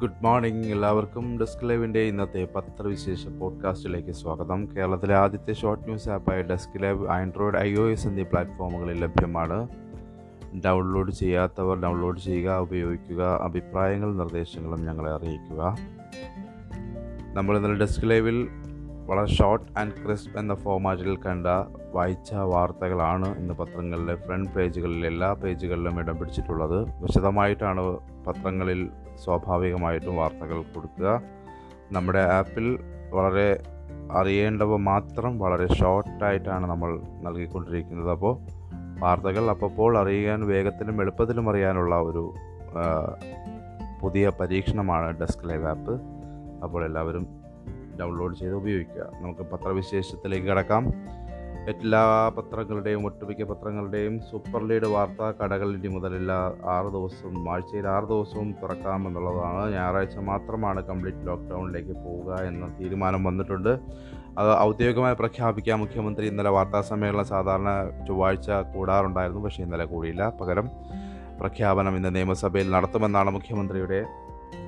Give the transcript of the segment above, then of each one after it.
Good morning എല്ലാവർക്കും desk ലൈവിന്റെ ഇന്നത്തെ പത്രവിശേഷ പോഡ്കാസ്റ്റിലേക്ക് സ്വാഗതം. കേരളത്തിലെ ആദ്യത്തെ short news ആപ്പായ Desk Live Android I O S എന്നീ പ്ലാറ്റ്ഫോമുകളിൽ ലഭ്യമാണ്. ഡൗൺലോഡ് ചെയ്യാത്തവർ ഡൗൺലോഡ് ചെയ്യുക ഉപയോഗിക്കുക അഭിപ്രായങ്ങളും നിർദ്ദേശങ്ങളും ഞങ്ങളെ അറിയിക്കുക. നമ്മൾ ഇന്നലെ ഡെസ്ക് ലൈവിൽ വളരെ ഷോർട്ട് ആൻഡ് ക്രിസ്പ് എന്ന ഫോമാറ്റിൽ കണ്ട വായിച്ച വാർത്തകളാണ് ഇന്ന് പത്രങ്ങളിലെ ഫ്രണ്ട് പേജുകളിൽ എല്ലാ പേജുകളിലും ഇടം പിടിച്ചിട്ടുള്ളത്. വിശദമായിട്ടാണ് പത്രങ്ങളിൽ സ്വാഭാവികമായിട്ടും വാർത്തകൾ കൊടുക്കുക. നമ്മുടെ ആപ്പിൽ വളരെ അറിയേണ്ടവ മാത്രം വളരെ ഷോർട്ടായിട്ടാണ് നമ്മൾ നൽകിക്കൊണ്ടിരിക്കുന്നത്. അപ്പോൾ വാർത്തകൾ അപ്പോൾ അറിയാൻ വേഗത്തിലും എളുപ്പത്തിലും അറിയാനുള്ള ഒരു പുതിയ പരീക്ഷണമാണ് ഡെസ്ക് ലൈവ് ആപ്പ്. അപ്പോൾ എല്ലാവരും ഡൗൺലോഡ് ചെയ്ത് ഉപയോഗിക്കുക. നമുക്ക് പത്രവിശേഷത്തിലേക്ക് കിടക്കാം. എല്ലാ പത്രങ്ങളുടെയും ഒട്ടുമിക്ക പത്രങ്ങളുടെയും സൂപ്പർ ലീഡ് വാർത്താ കടകൾ ഇനി മുതൽ എല്ലാ ആറ് ദിവസവും ആഴ്ചയിൽ ആറ് ദിവസവും തുറക്കാമെന്നുള്ളതാണ് ഞായറാഴ്ച മാത്രമാണ് കംപ്ലീറ്റ് ലോക്ക്ഡൗണിലേക്ക് പോവുക എന്ന തീരുമാനം വന്നിട്ടുണ്ട്. അത് ഔദ്യോഗികമായി പ്രഖ്യാപിക്കാൻ മുഖ്യമന്ത്രി ഇന്നലെ വാർത്താ സമ്മേളനം സാധാരണ ചൊവ്വാഴ്ച കൂടാറുണ്ടായിരുന്നു പക്ഷേ ഇന്നലെ കൂടിയില്ല. പകരം പ്രഖ്യാപനം ഇന്ന് നിയമസഭയിൽ നടത്തുമെന്നാണ് മുഖ്യമന്ത്രിയുടെ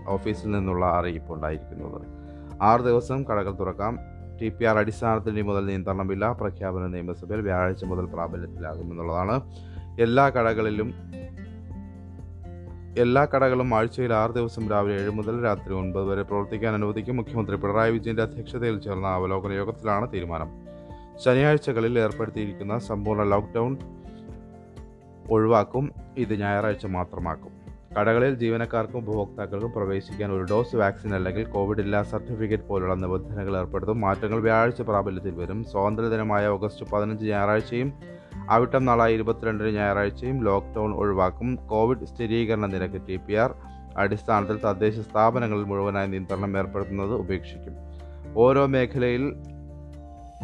ഓഫീസിൽ നിന്നുള്ള അറിയിപ്പ് ഉണ്ടായിരിക്കുന്നത് ആറ് ദിവസം കടകൾ തുറക്കാം. ടി പി ആർ അടിസ്ഥാനത്തിൽ ഇനി മുതൽ നിയന്ത്രണമില്ല. പ്രഖ്യാപനം നിയമസഭയിൽ വ്യാഴാഴ്ച മുതൽ പ്രാബല്യത്തിലാകുമെന്നുള്ളതാണ്. എല്ലാ കടകളിലും എല്ലാ കടകളും ആഴ്ചയിൽ ആറ് ദിവസം രാവിലെ ഏഴ് മുതൽ രാത്രി ഒൻപത് വരെ പ്രവർത്തിക്കാൻ അനുവദിക്കും. മുഖ്യമന്ത്രി പിണറായി വിജയന്റെ അധ്യക്ഷതയിൽ ചേർന്ന അവലോകന യോഗത്തിലാണ് തീരുമാനം. ശനിയാഴ്ചകളിൽ ഏർപ്പെടുത്തിയിരിക്കുന്ന സമ്പൂർണ ലോക്ക്ഡൗൺ ഒഴിവാക്കും. ഇത് ഞായറാഴ്ച മാത്രമാക്കും. കടകളിൽ ജീവനക്കാർക്കും ഉപഭോക്താക്കൾക്കും പ്രവേശിക്കാൻ ഒരു ഡോസ് വാക്സിൻ അല്ലെങ്കിൽ കോവിഡ് ഇല്ലാ സർട്ടിഫിക്കറ്റ് പോലുള്ള നിബന്ധനകൾ ഏർപ്പെടുത്തും. മാറ്റങ്ങൾ വ്യാഴാഴ്ച പ്രാബല്യത്തിൽ വരും. സ്വാതന്ത്ര്യദിനമായ ഓഗസ്റ്റ് പതിനഞ്ച് ഞായറാഴ്ചയും അവിട്ടം നാളായ ഇരുപത്തിരണ്ടിന് ഞായറാഴ്ചയും ലോക്ക്ഡൗൺ ഒഴിവാക്കും. കോവിഡ് സ്ഥിരീകരണ നിരക്ക് ടി പി ആർ അടിസ്ഥാനത്തിൽ തദ്ദേശ സ്ഥാപനങ്ങളിൽ മുഴുവനായി നിയന്ത്രണം ഏർപ്പെടുത്തുന്നത് ഉപേക്ഷിക്കും. ഓരോ മേഖലയിൽ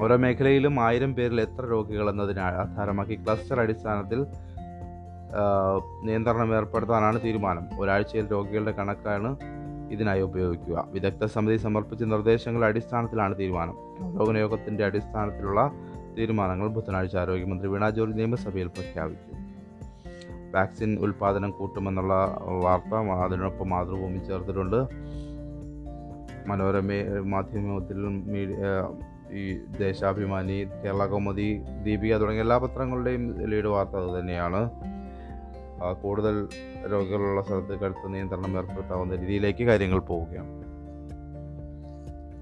ഓരോ മേഖലയിലും ആയിരം പേരിൽ എത്ര രോഗികൾ എന്നതിനെ ആധാരമാക്കി ക്ലസ്റ്റർ അടിസ്ഥാനത്തിൽ നിയന്ത്രണം ഏർപ്പെടുത്താനാണ് തീരുമാനം. ഒരാഴ്ചയിൽ രോഗികളുടെ കണക്കാണ് ഇതിനായി ഉപയോഗിക്കുക. വിദഗ്ധ സമിതി സമർപ്പിച്ച നിർദ്ദേശങ്ങളുടെ അടിസ്ഥാനത്തിലാണ് തീരുമാനം. അവലോകന യോഗത്തിന്റെ അടിസ്ഥാനത്തിലുള്ള തീരുമാനങ്ങൾ ബുധനാഴ്ച ആരോഗ്യമന്ത്രി വീണ ജോർജ് നിയമസഭയിൽ പ്രഖ്യാപിച്ചു. വാക്സിൻ ഉൽപാദനം കൂട്ടുമെന്നുള്ള വാർത്ത അതിനൊപ്പം മാതൃഭൂമി ചേർത്തിട്ടുണ്ട്. മനോരമ മാധ്യമത്തിൽ മീഡിയ ഈ ദേശാഭിമാനി കേരള കൗമുദി ദീപിക തുടങ്ങിയ എല്ലാ പത്രങ്ങളുടെയും ലീഡ് വാർത്ത അത് തന്നെയാണ്. കൂടുതൽ രോഗികളുള്ള സ്ഥലത്ത് കടുത്ത നിയന്ത്രണം ഏർപ്പെടുത്താവുന്ന രീതിയിലേക്ക് കാര്യങ്ങൾ പോവുകയാണ്.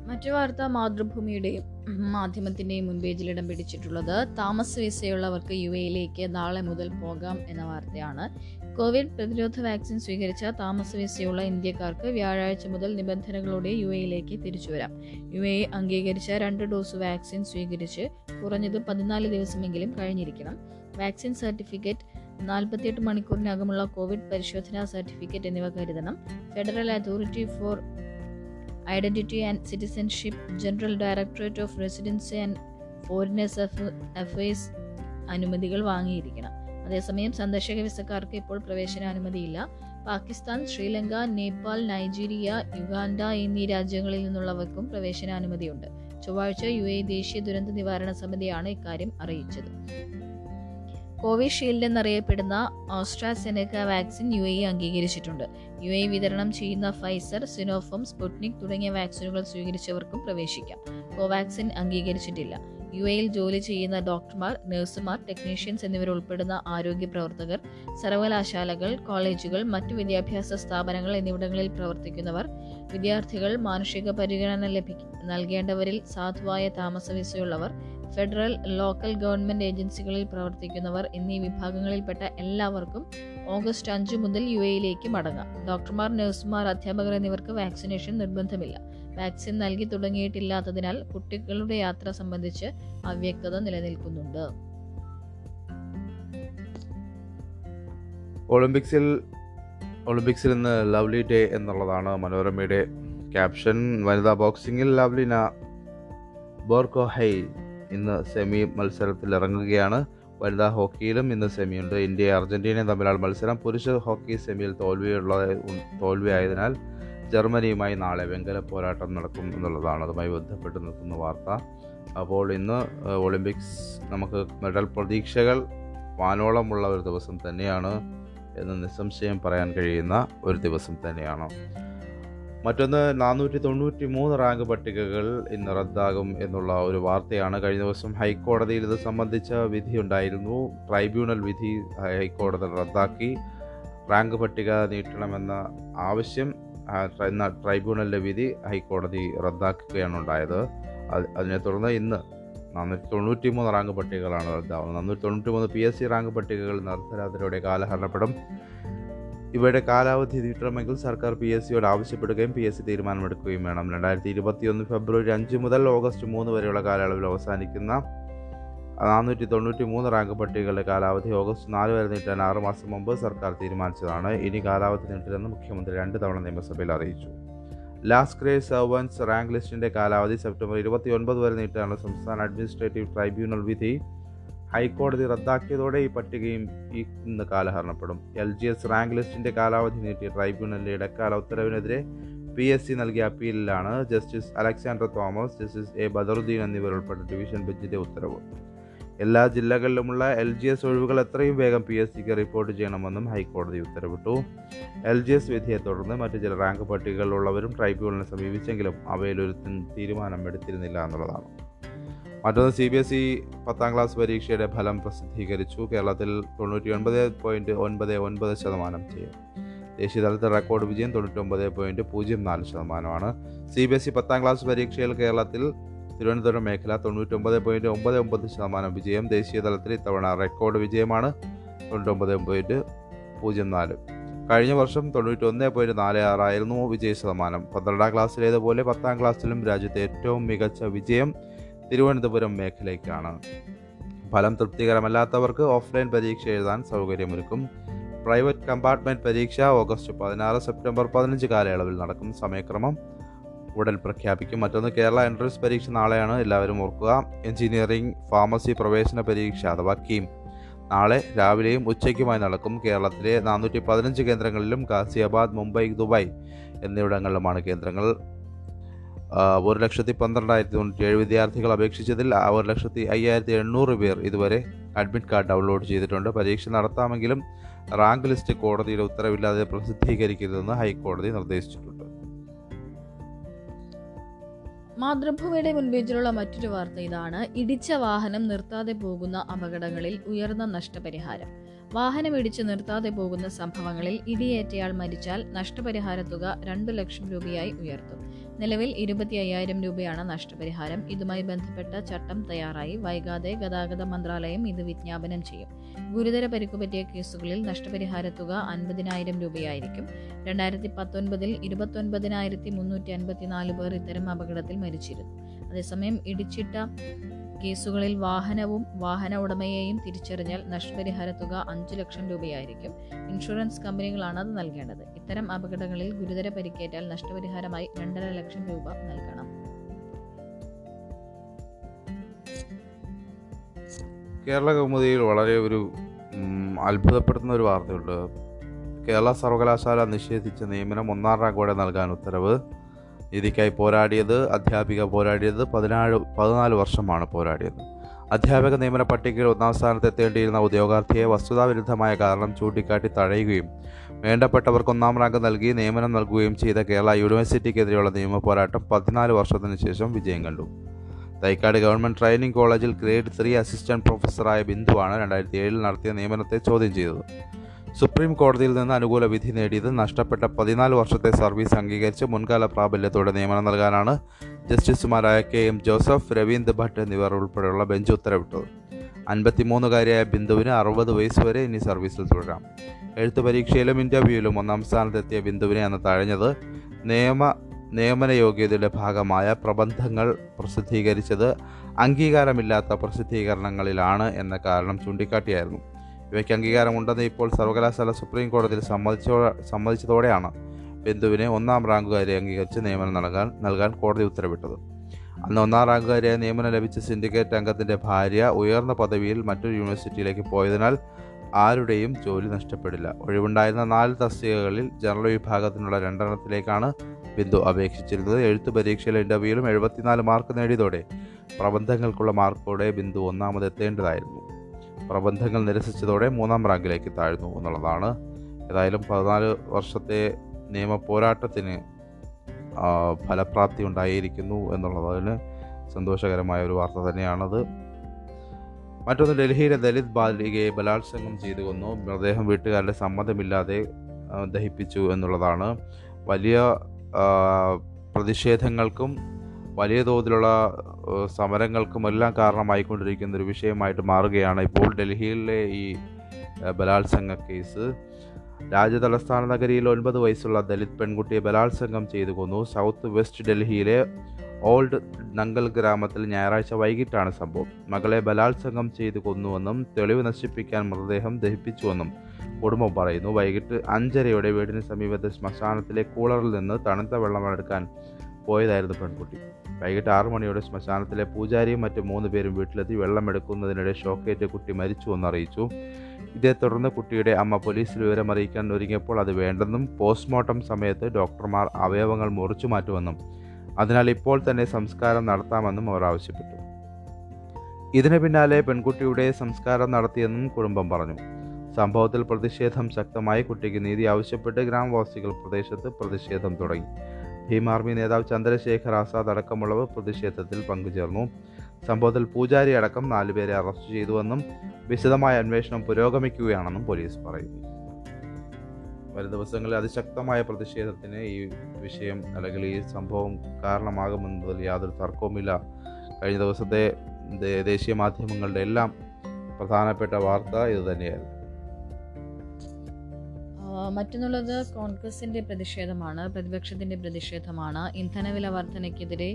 മറ്റു വാർത്ത മാതൃഭൂമിയുടെയും മാധ്യമത്തിന്റെയും മുൻപേജിൽ ഇടം പിടിച്ചിട്ടുള്ളത് താമസ വിസയുള്ളവർക്ക് യു എയിലേക്ക് നാളെ മുതൽ പോകാം എന്ന വാർത്തയാണ്. കോവിഡ് പ്രതിരോധ വാക്സിൻ സ്വീകരിച്ച താമസ വിസയുള്ള ഇന്ത്യക്കാർക്ക് വ്യാഴാഴ്ച മുതൽ നിബന്ധനകളോടെ യു എയിലേക്ക് തിരിച്ചു വരാം. യു എ അംഗീകരിച്ച രണ്ട് ഡോസ് വാക്സിൻ സ്വീകരിച്ച് കുറഞ്ഞത് പതിനാല് ദിവസമെങ്കിലും കഴിഞ്ഞിരിക്കണം. വാക്സിൻ സർട്ടിഫിക്കറ്റ് നാൽപ്പത്തിയെട്ട് മണിക്കൂറിനകമുള്ള കോവിഡ് പരിശോധനാ സർട്ടിഫിക്കറ്റ് എന്നിവ കരുതണം. Federal Authority for Identity and Citizenship General Directorate of Residency and Foreigners Affairs അനുമതികൾ വാങ്ങിയിരിക്കണം. അതേസമയം സന്ദർശക വിസക്കാർക്ക് ഇപ്പോൾ പ്രവേശനാനുമതിയില്ല. പാകിസ്ഥാൻ ശ്രീലങ്ക നേപ്പാൾ നൈജീരിയ യുഗാണ്ട എന്നീ രാജ്യങ്ങളിൽ നിന്നുള്ളവർക്കും പ്രവേശനാനുമതിയുണ്ട്. ചൊവ്വാഴ്ച യു എ ദേശീയ ദുരന്ത നിവാരണ സമിതിയാണ് ഇക്കാര്യം അറിയിച്ചത്. കോവിഷീൽഡ് എന്നറിയപ്പെടുന്ന ഓസ്ട്രാസെനക വാക്സിൻ യു എ അംഗീകരിച്ചിട്ടുണ്ട്. യു എ വിതരണം ചെയ്യുന്ന ഫൈസർ സിനോഫം സ്പുട്നിക് തുടങ്ങിയ വാക്സിനുകൾ സ്വീകരിച്ചവർക്കും പ്രവേശിക്കാം. കോവാക്സിൻ അംഗീകരിച്ചിട്ടില്ല. യു എയിൽ ജോലി ചെയ്യുന്ന ഡോക്ടർമാർ നഴ്സുമാർ ടെക്നീഷ്യൻസ് എന്നിവരുൾപ്പെടുന്ന ആരോഗ്യ പ്രവർത്തകർ സർവകലാശാലകൾ കോളേജുകൾ മറ്റു വിദ്യാഭ്യാസ സ്ഥാപനങ്ങൾ എന്നിവിടങ്ങളിൽ പ്രവർത്തിക്കുന്നവർ വിദ്യാർത്ഥികൾ മാനുഷിക പരിഗണന ലഭി നൽകേണ്ടവരിൽ സാധുവായ താമസ വിസയുള്ളവർ ഫെഡറൽ ലോക്കൽ ഗവൺമെന്റ് ഏജൻസികളിൽ പ്രവർത്തിക്കുന്നവർ എന്നീ വിഭാഗങ്ങളിൽപ്പെട്ട എല്ലാവർക്കും ഓഗസ്റ്റ് അഞ്ച് മുതൽ യു എയിലേക്ക് മടങ്ങാം. ഡോക്ടർമാർ നഴ്സുമാർ അധ്യാപകർ എന്നിവർക്ക് വാക്സിനേഷൻ നിർബന്ധമില്ല. വാക്സിൻ നൽകി തുടങ്ങിയിട്ടില്ലാത്തതിനാൽ കുട്ടികളുടെ യാത്ര സംബന്ധിച്ച് അവ്യക്തത നിലനിൽക്കുന്നുണ്ട്. ഒളിമ്പിക്സിൽ ഒളിമ്പിക്സിൽ ഇന്ന് ലവ്ലി ഡേ എന്നുള്ളതാണ് മനോരമയുടെ ക്യാപ്ഷൻ. വനിതാ ബോക്സിംഗിൽ ലവ്ലിന ബോർക്കോഹൈ ഇന്ന് സെമി മത്സരത്തിൽ ഇറങ്ങുകയാണ് വനിതാ ഹോക്കിയിലും ഇന്ന് സെമിയുണ്ട് ഇന്ത്യ അർജന്റീനയും തമ്മിലാണ് മത്സരം. പുരുഷ ഹോക്കി സെമിയിൽ തോൽവിയുള്ള തോൽവിയായതിനാൽ ജർമ്മനിയുമായി നാളെ വെങ്കല പോരാട്ടം നടക്കും എന്നുള്ളതാണ് അതുമായി ബന്ധപ്പെട്ട് നിൽക്കുന്ന വാർത്ത. അപ്പോൾ ഇന്ന് ഒളിമ്പിക്സ് നമുക്ക് മെഡൽ പ്രതീക്ഷകൾ വാനോളമുള്ള ഒരു ദിവസം തന്നെയാണ് എന്ന് നിസ്സംശയം പറയാൻ കഴിയുന്ന ഒരു ദിവസം തന്നെയാണ്. മറ്റൊന്ന് നാനൂറ്റി തൊണ്ണൂറ്റി മൂന്ന് റാങ്ക് പട്ടികകൾ ഇന്ന് റദ്ദാകും എന്നുള്ള ഒരു വാർത്തയാണ് കഴിഞ്ഞ ദിവസം ഹൈക്കോടതിയിൽ ഇത് സംബന്ധിച്ച വിധിയുണ്ടായിരുന്നു ട്രൈബ്യൂണൽ വിധി ഹൈക്കോടതി റദ്ദാക്കി. റാങ്ക് പട്ടിക നീട്ടണമെന്ന ആവശ്യം ട്രൈബ്യൂണലിന്റെ വിധി ഹൈക്കോടതി റദ്ദാക്കുകയാണ് ഉണ്ടായത്. അതിനെ തുടർന്ന് ഇന്ന് നാനൂറ്റി തൊണ്ണൂറ്റി മൂന്ന് റാങ്ക് പട്ടികകളാണ് റദ്ദാവുന്നത്. നാനൂറ്റി തൊണ്ണൂറ്റി മൂന്ന് പി എസ് സി റാങ്ക് പട്ടികകൾ ഇന്ന് കാലഹരണപ്പെടും. ഇവയുടെ കാലാവധി നീട്ടണമെങ്കിൽ സർക്കാർ പി എസ് സിയോട് ആവശ്യപ്പെടുകയും പി എസ് സി തീരുമാനമെടുക്കുകയും വേണം. രണ്ടായിരത്തി ഇരുപത്തിയൊന്ന് ഫെബ്രുവരി അഞ്ച് മുതൽ ഓഗസ്റ്റ് മൂന്ന് വരെയുള്ള കാലയളവിൽ അവസാനിക്കുന്ന നാനൂറ്റി തൊണ്ണൂറ്റി മൂന്ന് റാങ്ക് പട്ടികകളുടെ കാലാവധി ഓഗസ്റ്റ് നാല് വരെ നീട്ടാൻ ആറ് മാസം മുമ്പ് സർക്കാർ തീരുമാനിച്ചതാണ്. ഇനി കാലാവധി നീട്ടില്ലെന്ന് മുഖ്യമന്ത്രി രണ്ട് തവണ നിയമസഭയിൽ അറിയിച്ചു. ലാസ്റ്റ് ഗ്രേ സർവൻസ് റാങ്ക് ലിസ്റ്റിന്റെ കാലാവധി സെപ്റ്റംബർ ഇരുപത്തി ഒൻപത് വരെ നീട്ടാനുള്ള സംസ്ഥാന അഡ്മിനിസ്ട്രേറ്റീവ് ട്രൈബ്യൂണൽ വിധി ഹൈക്കോടതി റദ്ദാക്കിയതോടെ ഈ പട്ടികയും ഈ ഇന്ന് കാലഹരണപ്പെടും. എൽ ജി എസ് റാങ്ക് ലിസ്റ്റിന്റെ കാലാവധി നീട്ടി ട്രൈബ്യൂണലിന്റെ ഇടക്കാല ഉത്തരവിനെതിരെ പി എസ് സി നൽകിയ അപ്പീലിലാണ് Justice Alexander Thomas Justice A Badaruddeen എന്നിവരുൾപ്പെട്ട division ബെഞ്ചിന്റെ ഉത്തരവ്. എല്ലാ ജില്ലകളിലുമുള്ള എൽ ജി എസ് ഒഴിവുകൾ എത്രയും വേഗം പി എസ് സിക്ക് റിപ്പോർട്ട് ചെയ്യണമെന്നും ഹൈക്കോടതി ഉത്തരവിട്ടു. എൽ ജി എസ് വിധിയെ തുടർന്ന് മറ്റ് ചില റാങ്ക് പട്ടികകളിലുള്ളവരും ട്രൈബ്യൂണലിനെ സമീപിച്ചെങ്കിലും അവയിലൊരു തീരുമാനം എടുത്തിരുന്നില്ല എന്നുള്ളതാണ്. മറ്റൊന്ന് സി ബി എസ് ഇ പത്താം ക്ലാസ് പരീക്ഷയുടെ ഫലം പ്രസിദ്ധീകരിച്ചു. കേരളത്തിൽ തൊണ്ണൂറ്റി ഒൻപത് പോയിന്റ് ഒൻപത് ഒൻപത് ശതമാനം ചെയ്യും. ദേശീയ തലത്തിൽ റെക്കോർഡ് വിജയം തൊണ്ണൂറ്റൊമ്പത് പോയിന്റ് പൂജ്യം നാല് ശതമാനമാണ്. സി ബി എസ് ഇ പത്താം ക്ലാസ് പരീക്ഷയിൽ കേരളത്തിൽ തിരുവനന്തപുരം മേഖല തൊണ്ണൂറ്റൊമ്പത് പോയിന്റ് ഒമ്പത് ഒമ്പത് ശതമാനം വിജയം. ദേശീയ തലത്തിൽ ഇത്തവണ റെക്കോർഡ് വിജയമാണ് തൊണ്ണൂറ്റൊമ്പത് പോയിന്റ് പൂജ്യം നാല്. കഴിഞ്ഞ വർഷം തൊണ്ണൂറ്റൊന്ന് പോയിന്റ് നാല് ആറായിരുന്നു വിജയ ശതമാനം. പന്ത്രണ്ടാം ക്ലാസ്സിലേതുപോലെ പത്താം ക്ലാസ്സിലും രാജ്യത്തെ ഏറ്റവും മികച്ച വിജയം തിരുവനന്തപുരം മേഖലയ്ക്കാണ്. ഫലം തൃപ്തികരമല്ലാത്തവർക്ക് ഓഫ്ലൈൻ പരീക്ഷ എഴുതാൻ സൗകര്യമൊരുക്കും. പ്രൈവറ്റ് കമ്പാർട്ട്മെന്റ് പരീക്ഷ ഓഗസ്റ്റ് പതിനാറ് സെപ്റ്റംബർ പതിനഞ്ച് കാലയളവിൽ നടക്കും. സമയക്രമം ഉടൻ പ്രഖ്യാപിക്കും. മറ്റൊന്ന് കേരള എൻട്രൻസ് പരീക്ഷ നാളെയാണ്. എല്ലാവരും ഓർക്കുക. എഞ്ചിനീയറിംഗ് ഫാർമസി പ്രവേശന പരീക്ഷ അഥവാ കീം. നാളെ രാവിലെയും ഉച്ചയ്ക്കുമായി നടക്കും. കേരളത്തിലെ നാനൂറ്റി പതിനഞ്ച് കേന്ദ്രങ്ങളിലും ഗാസിയാബാദ് മുംബൈ ദുബായ് എന്നിവിടങ്ങളിലുമാണ് കേന്ദ്രങ്ങൾ. ഒരു ലക്ഷത്തി പന്ത്രണ്ടായിരത്തി തൊണ്ണൂറ്റി ഏഴ് വിദ്യാർത്ഥികൾ അപേക്ഷിച്ചതിൽ ഒരു ലക്ഷത്തി അയ്യായിരത്തി എണ്ണൂറ് പേർ ഇതുവരെ അഡ്മിറ്റ് കാർഡ് ഡൗൺലോഡ് ചെയ്തിട്ടുണ്ട്. പരീക്ഷ നടത്താമെങ്കിലും റാങ്ക് ലിസ്റ്റ് കോടതിയുടെ ഉത്തരവില്ലാതെ പ്രസിദ്ധീകരിക്കരുതെന്ന് ഹൈക്കോടതി നിർദ്ദേശിച്ചിട്ടുണ്ട്. മാതൃഭൂമിയുടെ മുൻപേജിലുള്ള മറ്റൊരു വാർത്ത ഇതാണ്. ഇടിച്ച വാഹനം നിർത്താതെ പോകുന്ന അപകടങ്ങളിൽ ഉയർന്ന നഷ്ടപരിഹാരം. വാഹനം ഇടിച്ച് നിർത്താതെ പോകുന്ന സംഭവങ്ങളിൽ ഇടിയേറ്റയാൾ മരിച്ചാൽ നഷ്ടപരിഹാര തുക രണ്ടു ലക്ഷം രൂപയായി ഉയർത്തും. നിലവിൽ ഇരുപത്തി അയ്യായിരം രൂപയാണ് നഷ്ടപരിഹാരം. ഇതുമായി ബന്ധപ്പെട്ട ചട്ടം തയ്യാറായി. വൈകാതെ ഗതാഗത മന്ത്രാലയം ഇത് വിജ്ഞാപനം ചെയ്യും. ഗുരുതര പരിക്കുപറ്റിയ കേസുകളിൽ നഷ്ടപരിഹാര തുക അൻപതിനായിരം രൂപയായിരിക്കും. രണ്ടായിരത്തി പത്തൊൻപതിൽ ഇരുപത്തൊൻപതിനായിരത്തി മുന്നൂറ്റി അൻപത്തിനാല് പേർ ഇത്തരം അപകടത്തിൽ മരിച്ചിരുന്നു. അതേസമയം ഇടിച്ചിട്ട കേസുകളിൽ വാഹനവും വാഹന ഉടമയെയും തിരിച്ചറിഞ്ഞാൽ നഷ്ടപരിഹാര തുക അഞ്ചു ലക്ഷം രൂപയായിരിക്കും. ഇൻഷുറൻസ് കമ്പനികളാണ് അത് നൽകേണ്ടത്. ഇത്തരം അപകടങ്ങളിൽ ഗുരുതര പരിക്കേറ്റാൽ നഷ്ടപരിഹാരമായി രണ്ടര ലക്ഷം രൂപ നൽകണം. കേരള കൗമുദിയിൽ വളരെ ഒരു അത്ഭുതപ്പെടുത്തുന്ന ഒരു വാർത്തയുണ്ട്. കേരള സർവകലാശാല നിഷേധിച്ച നിയമനം ഒന്നാം റാങ്കോടെ നൽകാൻ ഉത്തരവ്. ഇതിക്കായി പോരാടിയത് അധ്യാപിക പോരാടിയത് പതിനാല് പതിനാല് വർഷമാണ് പോരാടിയത്. അധ്യാപക നിയമന പട്ടികയിൽ ഒന്നാം സ്ഥാനത്ത് എത്തേണ്ടിയിരുന്ന ഉദ്യോഗാർത്ഥിയെ വസ്തുതാവിരുദ്ധമായ കാരണം ചൂണ്ടിക്കാട്ടി തഴയുകയും വേണ്ടപ്പെട്ടവർക്ക് ഒന്നാം റാങ്ക് നൽകി നിയമനം നൽകുകയും ചെയ്ത കേരള യൂണിവേഴ്സിറ്റിക്കെതിരെയുള്ള നിയമ പോരാട്ടം പതിനാല് വർഷത്തിന് ശേഷം വിജയം കണ്ടു. തൈക്കാട് ഗവൺമെന്റ് ട്രെയിനിങ് കോളേജിൽ ഗ്രേഡ് ത്രീ അസിസ്റ്റന്റ് പ്രൊഫസറായ ബിന്ദുവാണ് രണ്ടായിരത്തി ഏഴിൽ നടത്തിയ നിയമനത്തെ ചോദ്യം ചെയ്തത്. സുപ്രീം കോടതിയിൽ നിന്ന് അനുകൂല വിധി നേടിയത് നഷ്ടപ്പെട്ട പതിനാല് വർഷത്തെ സർവീസ് അംഗീകരിച്ച് മുൻകാല പ്രാബല്യത്തോടെ നിയമനം നൽകാനാണ് ജസ്റ്റിസുമാരായ K M Joseph Ravindra Bhat എന്നിവർ ഉൾപ്പെടെയുള്ള ബെഞ്ച് ഉത്തരവിട്ടത്. അൻപത്തിമൂന്നുകാരിയായ ബിന്ദുവിന് അറുപത് വയസ്സ് വരെ ഇനി സർവീസിൽ തുടരാം. എഴുത്തു പരീക്ഷയിലും ഇന്റർവ്യൂവിലും ഒന്നാം സ്ഥാനത്തെത്തിയ ബിന്ദുവിനെ അന്ന് തഴഞ്ഞത് നിയമ നിയമന യോഗ്യതയുടെ ഭാഗമായ പ്രബന്ധങ്ങൾ പ്രസിദ്ധീകരിച്ചത് അംഗീകാരമില്ലാത്ത പ്രസിദ്ധീകരണങ്ങളിലാണ് എന്ന കാരണം ചൂണ്ടിക്കാട്ടിയായിരുന്നു. ഇവയ്ക്ക് അംഗീകാരമുണ്ടെന്ന് ഇപ്പോൾ സർവകലാശാല സുപ്രീം കോടതിയിൽ സമ്മതിച്ചോ സമ്മതിച്ചതോടെയാണ് ബിന്ദുവിനെ ഒന്നാം റാങ്കുകാരെ അംഗീകരിച്ച് നിയമനം നൽകാൻ നൽകാൻ കോടതി ഉത്തരവിട്ടത്. അന്ന് ഒന്നാം റാങ്കുകാരിയായി നിയമനം ലഭിച്ച സിൻഡിക്കേറ്റ് അംഗത്തിന്റെ ഭാര്യ ഉയർന്ന പദവിയിൽ മറ്റൊരു യൂണിവേഴ്സിറ്റിയിലേക്ക് പോയതിനാൽ ആരുടെയും ജോലി നഷ്ടപ്പെടില്ല. ഒഴിവുണ്ടായിരുന്ന നാല് തസ്തികകളിൽ ജനറൽ വിഭാഗത്തിനുള്ള രണ്ടെണ്ണത്തിലേക്കാണ് ബിന്ദു അപേക്ഷിച്ചിരുന്നത്. എഴുത്തു പരീക്ഷയിലെ ഇന്റർവ്യൂവിലും എഴുപത്തിനാല് മാർക്ക് നേടിയതോടെ പ്രബന്ധങ്ങൾക്കുള്ള മാർക്കോടെ ബിന്ദു ഒന്നാമത് എത്തേണ്ടതായിരുന്നു പ്രബന്ധങ്ങൾ നിരസിച്ചതോടെ മൂന്നാം റാങ്കിലേക്ക് താഴ്ന്നു എന്നുള്ളതാണ്. ഏതായാലും പതിനാല് വർഷത്തെ നിയമ പോരാട്ടത്തിന് ഫലപ്രാപ്തി ഉണ്ടായിരിക്കുന്നു എന്നുള്ളതിന് സന്തോഷകരമായ ഒരു വാർത്ത തന്നെയാണത്. മറ്റൊന്ന് ഡൽഹിയിലെ ദലിത് ബാലികയെ ബലാത്സംഗം ചെയ്തു കൊന്നു. മൃതദേഹം വീട്ടുകാരുടെ സമ്മതമില്ലാതെ ദഹിപ്പിച്ചു എന്നുള്ളതാണ്. വലിയ പ്രതിഷേധങ്ങൾക്കും വലിയ തോതിലുള്ള സമരങ്ങൾക്കും എല്ലാം കാരണമായിക്കൊണ്ടിരിക്കുന്ന ഒരു വിഷയമായിട്ട് മാറുകയാണ് ഇപ്പോൾ ഡൽഹിയിലെ ഈ ബലാത്സംഗ കേസ്. രാജ്യതലസ്ഥാന നഗരിയിൽ ഒൻപത് വയസ്സുള്ള ദലിത് പെൺകുട്ടിയെ ബലാത്സംഗം ചെയ്തു കൊന്നു. സൗത്ത് വെസ്റ്റ് ഡൽഹിയിലെ ഓൾഡ് നങ്കൽ ഗ്രാമത്തിൽ ഞായറാഴ്ച വൈകിട്ടാണ് സംഭവം. മകളെ ബലാത്സംഗം ചെയ്തു കൊന്നുവെന്നും തെളിവ് നശിപ്പിക്കാൻ മൃതദേഹം ദഹിപ്പിച്ചുവെന്നും കുടുംബം പറയുന്നു. വൈകിട്ട് അഞ്ചരയോടെ വീടിന് സമീപത്തെ ശ്മശാനത്തിലെ കൂളറിൽ നിന്ന് തണുത്ത വെള്ളമെടുക്കാൻ പോയതായിരുന്നു പെൺകുട്ടി. വൈകിട്ട് ആറു മണിയോടെ ശ്മശാനത്തിലെ പൂജാരിയും മറ്റ് മൂന്ന് പേരും വീട്ടിലെത്തി വെള്ളമെടുക്കുന്നതിനിടെ ഷോക്കേറ്റ് കുട്ടി മരിച്ചുവെന്ന് അറിയിച്ചു. ഇതേ തുടർന്ന് കുട്ടിയുടെ അമ്മ പോലീസിൽ വിവരം അറിയിക്കാൻ ഒരുങ്ങിയപ്പോൾ അത് വേണ്ടെന്നും പോസ്റ്റ്മോർട്ടം സമയത്ത് ഡോക്ടർമാർ അവയവങ്ങൾ മുറിച്ചു മാറ്റുമെന്നും അതിനാൽ ഇപ്പോൾ തന്നെ സംസ്കാരം നടത്താമെന്നും അവർ ആവശ്യപ്പെട്ടു. ഇതിന് പിന്നാലെ പെൺകുട്ടിയുടെ സംസ്കാരം നടത്തിയെന്നും കുടുംബം പറഞ്ഞു. സംഭവത്തിൽ പ്രതിഷേധം ശക്തമായി കുട്ടിക്ക് നീതി ആവശ്യപ്പെട്ട് ഗ്രാമവാസികൾ പ്രദേശത്ത് പ്രതിഷേധം തുടങ്ങി. ഭീം ആർമി നേതാവ് ചന്ദ്രശേഖർ ആസാദ് അടക്കമുള്ളവർ പ്രതിഷേധത്തിൽ പങ്കുചേർന്നു. സംഭവത്തിൽ പൂജാരി അടക്കം നാലുപേരെ അറസ്റ്റ് ചെയ്തുവെന്നും വിശദമായ അന്വേഷണം പുരോഗമിക്കുകയാണെന്നും പോലീസ് പറയുന്നു. വരും ദിവസങ്ങളിൽ അതിശക്തമായ പ്രതിഷേധത്തിന് ഈ വിഷയം അല്ലെങ്കിൽ ഈ സംഭവം കാരണമാകുമെന്നതിൽ യാതൊരു തർക്കവുമില്ല. കഴിഞ്ഞ ദിവസത്തെ ദേശീയ മാധ്യമങ്ങളുടെ എല്ലാം പ്രധാനപ്പെട്ട വാർത്ത ഇത് തന്നെയായിരുന്നു മറ്റൊന്നുള്ളത് കോൺഗ്രസിന്റെ പ്രതിഷേധമാണ് പ്രതിപക്ഷത്തിന്റെ പ്രതിഷേധമാണ്. ഇന്ധനവില വർധനയ്ക്കെതിരെ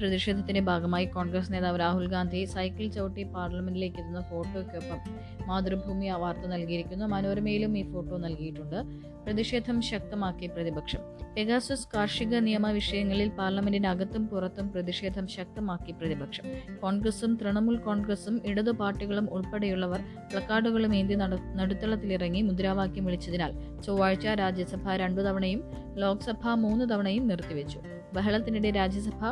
പ്രതിഷേധത്തിന്റെ ഭാഗമായി കോൺഗ്രസ് നേതാവ് രാഹുൽ ഗാന്ധി സൈക്കിൾ ചവിട്ടി പാർലമെന്റിലേക്ക് എത്തുന്ന ഫോട്ടോയ്ക്കൊപ്പം മാതൃഭൂമി വാർത്ത നൽകിയിരിക്കുന്നു. മനോരമയിലും ഈ ഫോട്ടോ നൽകിയിട്ടുണ്ട്. പ്രതിഷേധം ശക്തമാക്കി പ്രതിപക്ഷം. പെഗാസസ് കാർഷിക നിയമ വിഷയങ്ങളിൽ പാർലമെന്റിനകത്തും പുറത്തും പ്രതിഷേധം ശക്തമാക്കി പ്രതിപക്ഷം. കോൺഗ്രസും തൃണമൂൽ കോൺഗ്രസും ഇടതു പാർട്ടികളും ഉൾപ്പെടെയുള്ളവർ പ്ലക്കാർഡുകളും ഏന്തി നടുത്തളത്തിലിറങ്ങി മുദ്രാവാക്യം വിളിച്ചതിനാൽ ചൊവ്വാഴ്ച രാജ്യസഭ രണ്ടു തവണയും ലോക്സഭ മൂന്ന് തവണയും നിർത്തിവെച്ചു. ബഹളത്തിനിടെ രാജ്യസഭ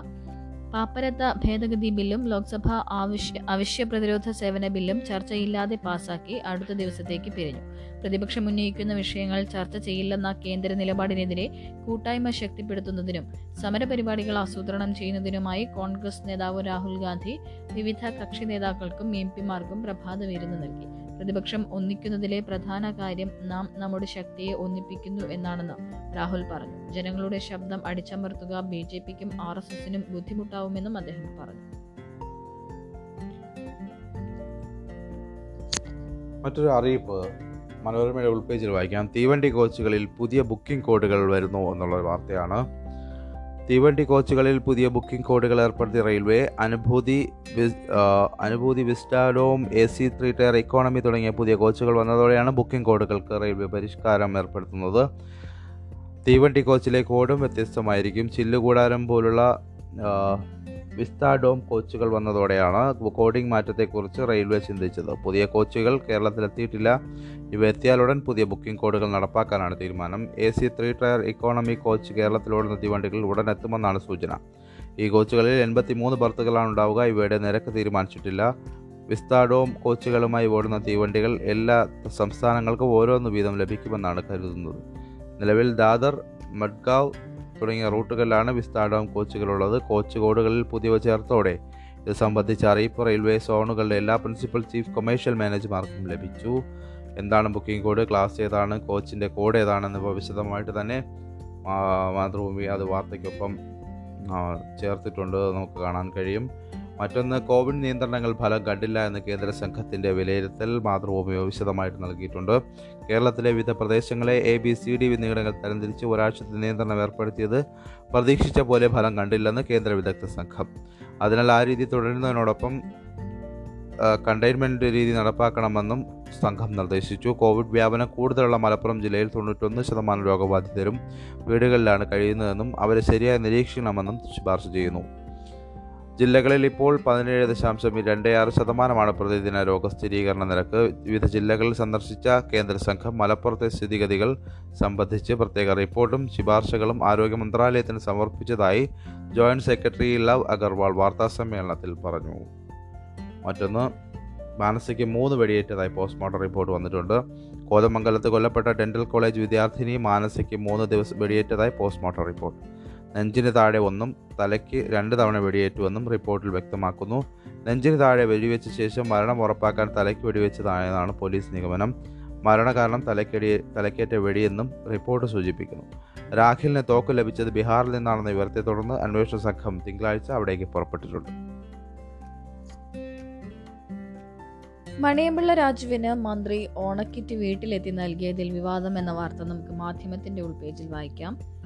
പാപ്പരത്ത ഭേദഗതി ബില്ലും ലോക്സഭ ആവശ്യ അവശ്യ പ്രതിരോധ സേവന ബില്ലും ചർച്ചയില്ലാതെ പാസാക്കി അടുത്ത ദിവസത്തേക്ക് പിരിഞ്ഞു. പ്രതിപക്ഷം ഉന്നയിക്കുന്ന വിഷയങ്ങൾ ചർച്ച ചെയ്യില്ലെന്ന കേന്ദ്ര നിലപാടിനെതിരെ കൂട്ടായ്മ ശക്തിപ്പെടുത്തുന്നതിനും സമരപരിപാടികൾ ആസൂത്രണം ചെയ്യുന്നതിനുമായി കോൺഗ്രസ് നേതാവ് രാഹുൽ ഗാന്ധി വിവിധ കക്ഷി നേതാക്കൾക്കും എം പിമാർക്കും പ്രഭാത വിരുന്ന് നൽകി. പ്രതിപക്ഷം ഒന്നിക്കുന്നതിലെ പ്രധാന കാര്യം നാം നമ്മുടെ ശക്തിയെ ഒന്നിപ്പിക്കുന്നു എന്നാണെന്ന് രാഹുൽ പറഞ്ഞു. ജനങ്ങളുടെ ശബ്ദം അടിച്ചമർത്തുക ബി ജെ പിക്കും ആർ എസ് എസിനും ബുദ്ധിമുട്ടാവുമെന്നും അദ്ദേഹം പറഞ്ഞു. മറ്റൊരു അറിയിപ്പ് മനോരമയുടെ ഉൾപേജിൽ വായിക്കാം. തീവണ്ടി കോച്ചുകളിൽ പുതിയ ബുക്കിംഗ് കോഡുകൾ വരുന്നു എന്നുള്ള വാർത്തയാണ് തീവണ്ടി കോച്ചുകളിൽ പുതിയ ബുക്കിംഗ് കോഡുകൾ ഏർപ്പെടുത്തിയ railway Anubhuti Anubhuti Vistadome A C three tier economy തുടങ്ങിയ പുതിയ കോച്ചുകൾ വന്നതോടെയാണ് ബുക്കിംഗ് കോഡുകൾക്ക് റെയിൽവേ പരിഷ്കാരം ഏർപ്പെടുത്തുന്നത്. തീവണ്ടി കോച്ചിലെ കോഡും വ്യത്യസ്തമായിരിക്കും. ചില്ലുകൂടാരം പോലുള്ള വിസ്താഡോം കോച്ചുകൾ വന്നതോടെയാണ് കോഡിംഗ് മാറ്റത്തെക്കുറിച്ച് റെയിൽവേ ചിന്തിച്ചത്. പുതിയ കോച്ചുകൾ കേരളത്തിലെത്തിയിട്ടില്ല. ഇവ എത്തിയാലുടൻ പുതിയ ബുക്കിംഗ് കോഡുകൾ നടപ്പാക്കാനാണ് തീരുമാനം. A C three tier economy coach കേരളത്തിലോടുന്ന തീവണ്ടികൾ ഉടൻ എത്തുമെന്നാണ് സൂചന. ഈ കോച്ചുകളിൽ എൺപത്തി മൂന്ന് ബർത്തുകളാണ് ഉണ്ടാവുക. ഇവയുടെ നിരക്ക് തീരുമാനിച്ചിട്ടില്ല. വിസ്താഡോം കോച്ചുകളുമായി ഓടുന്ന തീവണ്ടികൾ എല്ലാ സംസ്ഥാനങ്ങൾക്കും ഓരോന്ന് വീതം ലഭിക്കുമെന്നാണ് കരുതുന്നത്. നിലവിൽ ദാദർ മഡ്ഗാവ് തുടങ്ങിയ റൂട്ടുകളിലാണ് വിസ്താഡോം കോച്ചുകളുള്ളത്. കോച്ച് കോഡുകളിൽ പുതിയവ ചേർത്തോടെ ഇത് സംബന്ധിച്ച അറിയിപ്പ് റെയിൽവേ സോണുകളുടെ എല്ലാ പ്രിൻസിപ്പൽ ചീഫ് കൊമേഴ്ഷ്യൽ മാനേജർമാർക്കും ലഭിച്ചു. എന്താണ് ബുക്കിംഗ് കോഡ്? ക്ലാസ് ഏതാണ്? കോച്ചിന്റെ കോഡ് ഏതാണെന്നിവ വിശദമായിട്ട് തന്നെ മാതൃഭൂമി അത് വാർത്തയ്ക്കൊപ്പം ചേർത്തിട്ടുണ്ട്. നമുക്ക് കാണാൻ കഴിയും. മറ്റൊന്ന് കോവിഡ് നിയന്ത്രണങ്ങൾ ഫലം കണ്ടില്ല എന്ന് കേന്ദ്ര സംഘത്തിന്റെ വിലയിരുത്തൽ മാതൃഭൂമി വിശദമായിട്ട് നൽകിയിട്ടുണ്ട്. കേരളത്തിലെ വിവിധ പ്രദേശങ്ങളെ എ ബി സി ഡി എന്നിവിടങ്ങൾ തരംതിരിച്ച് ഒരാഴ്ചത്തെ നിയന്ത്രണം ഏർപ്പെടുത്തിയത് പ്രതീക്ഷിച്ച പോലെ ഫലം കണ്ടില്ലെന്ന് കേന്ദ്ര വിദഗ്ധ സംഘം. അതിനാൽ ആ രീതി തുടരുന്നതിനോടൊപ്പം കണ്ടെയ്ൻമെന്റ് രീതി നടപ്പാക്കണമെന്നും സംഘം നിർദ്ദേശിച്ചു. കോവിഡ് വ്യാപനം കൂടുതലുള്ള മലപ്പുറം ജില്ലയിൽ തൊണ്ണൂറ്റൊന്ന് ശതമാനം രോഗബാധിതരും വീടുകളിലാണ് കഴിയുന്നതെന്നും അവരെ ശരിയായി നിരീക്ഷിക്കണമെന്നും ശുപാർശ ചെയ്യുന്നു. ജില്ലകളിൽ ഇപ്പോൾ പതിനേഴ് ദശാംശം രണ്ട് ആറ് ശതമാനമാണ് പ്രതിദിന രോഗസ്ഥിരീകരണ നിരക്ക്. വിവിധ ജില്ലകളിൽ സന്ദർശിച്ച കേന്ദ്ര സംഘം മലപ്പുറത്തെ സ്ഥിതിഗതികൾ സംബന്ധിച്ച് പ്രത്യേക റിപ്പോർട്ടും ശുപാർശകളും ആരോഗ്യ മന്ത്രാലയത്തിന് സമർപ്പിച്ചതായി ജോയിന്റ് സെക്രട്ടറി ലവ് അഗർവാൾ വാർത്താസമ്മേളനത്തിൽ പറഞ്ഞു. മറ്റൊന്ന് മാനസിക്ക് മൂന്ന് വെടിയേറ്റതായി പോസ്റ്റ്മോർട്ടം റിപ്പോർട്ട് വന്നിട്ടുണ്ട്. കോതമംഗലത്ത് കൊല്ലപ്പെട്ട ഡെന്റൽ കോളേജ് വിദ്യാർത്ഥിനി മാനസിക്ക് മൂന്ന് ദിവസം വെടിയേറ്റതായി പോസ്റ്റ്മോർട്ടം റിപ്പോർട്ട്. നെഞ്ചിന് താഴെ ഒന്നും തലയ്ക്ക് രണ്ട് തവണ വെടിയേറ്റുവെന്നും റിപ്പോർട്ടിൽ വ്യക്തമാക്കുന്നു. നെഞ്ചിന് താഴെ വെടിവെച്ച ശേഷം മരണം ഉറപ്പാക്കാൻ തലയ്ക്ക് വെടിവെച്ചതായെന്നാണ് പോലീസ് നിഗമനം. മരണകാരണം തലയ്ക്കടി തലക്കേറ്റ വെടിയെന്നും റിപ്പോർട്ട് സൂചിപ്പിക്കുന്നു. രാഖിലിന് തോക്ക് ലഭിച്ചത് ബീഹാറിൽ നിന്നാണെന്ന വിവരത്തെ തുടർന്ന് അന്വേഷണ സംഘം തിങ്കളാഴ്ച അവിടേക്ക് പുറപ്പെട്ടിട്ടുണ്ട്. മണിയമ്പിള്ള രാജുവിന് മന്ത്രി ഓണക്കിറ്റ് വീട്ടിലെത്തി നൽകിയതിൽ വിവാദം എന്ന വാർത്ത നമുക്ക് മാധ്യമത്തിന്റെ ഉൾപേജിൽ വായിക്കാം.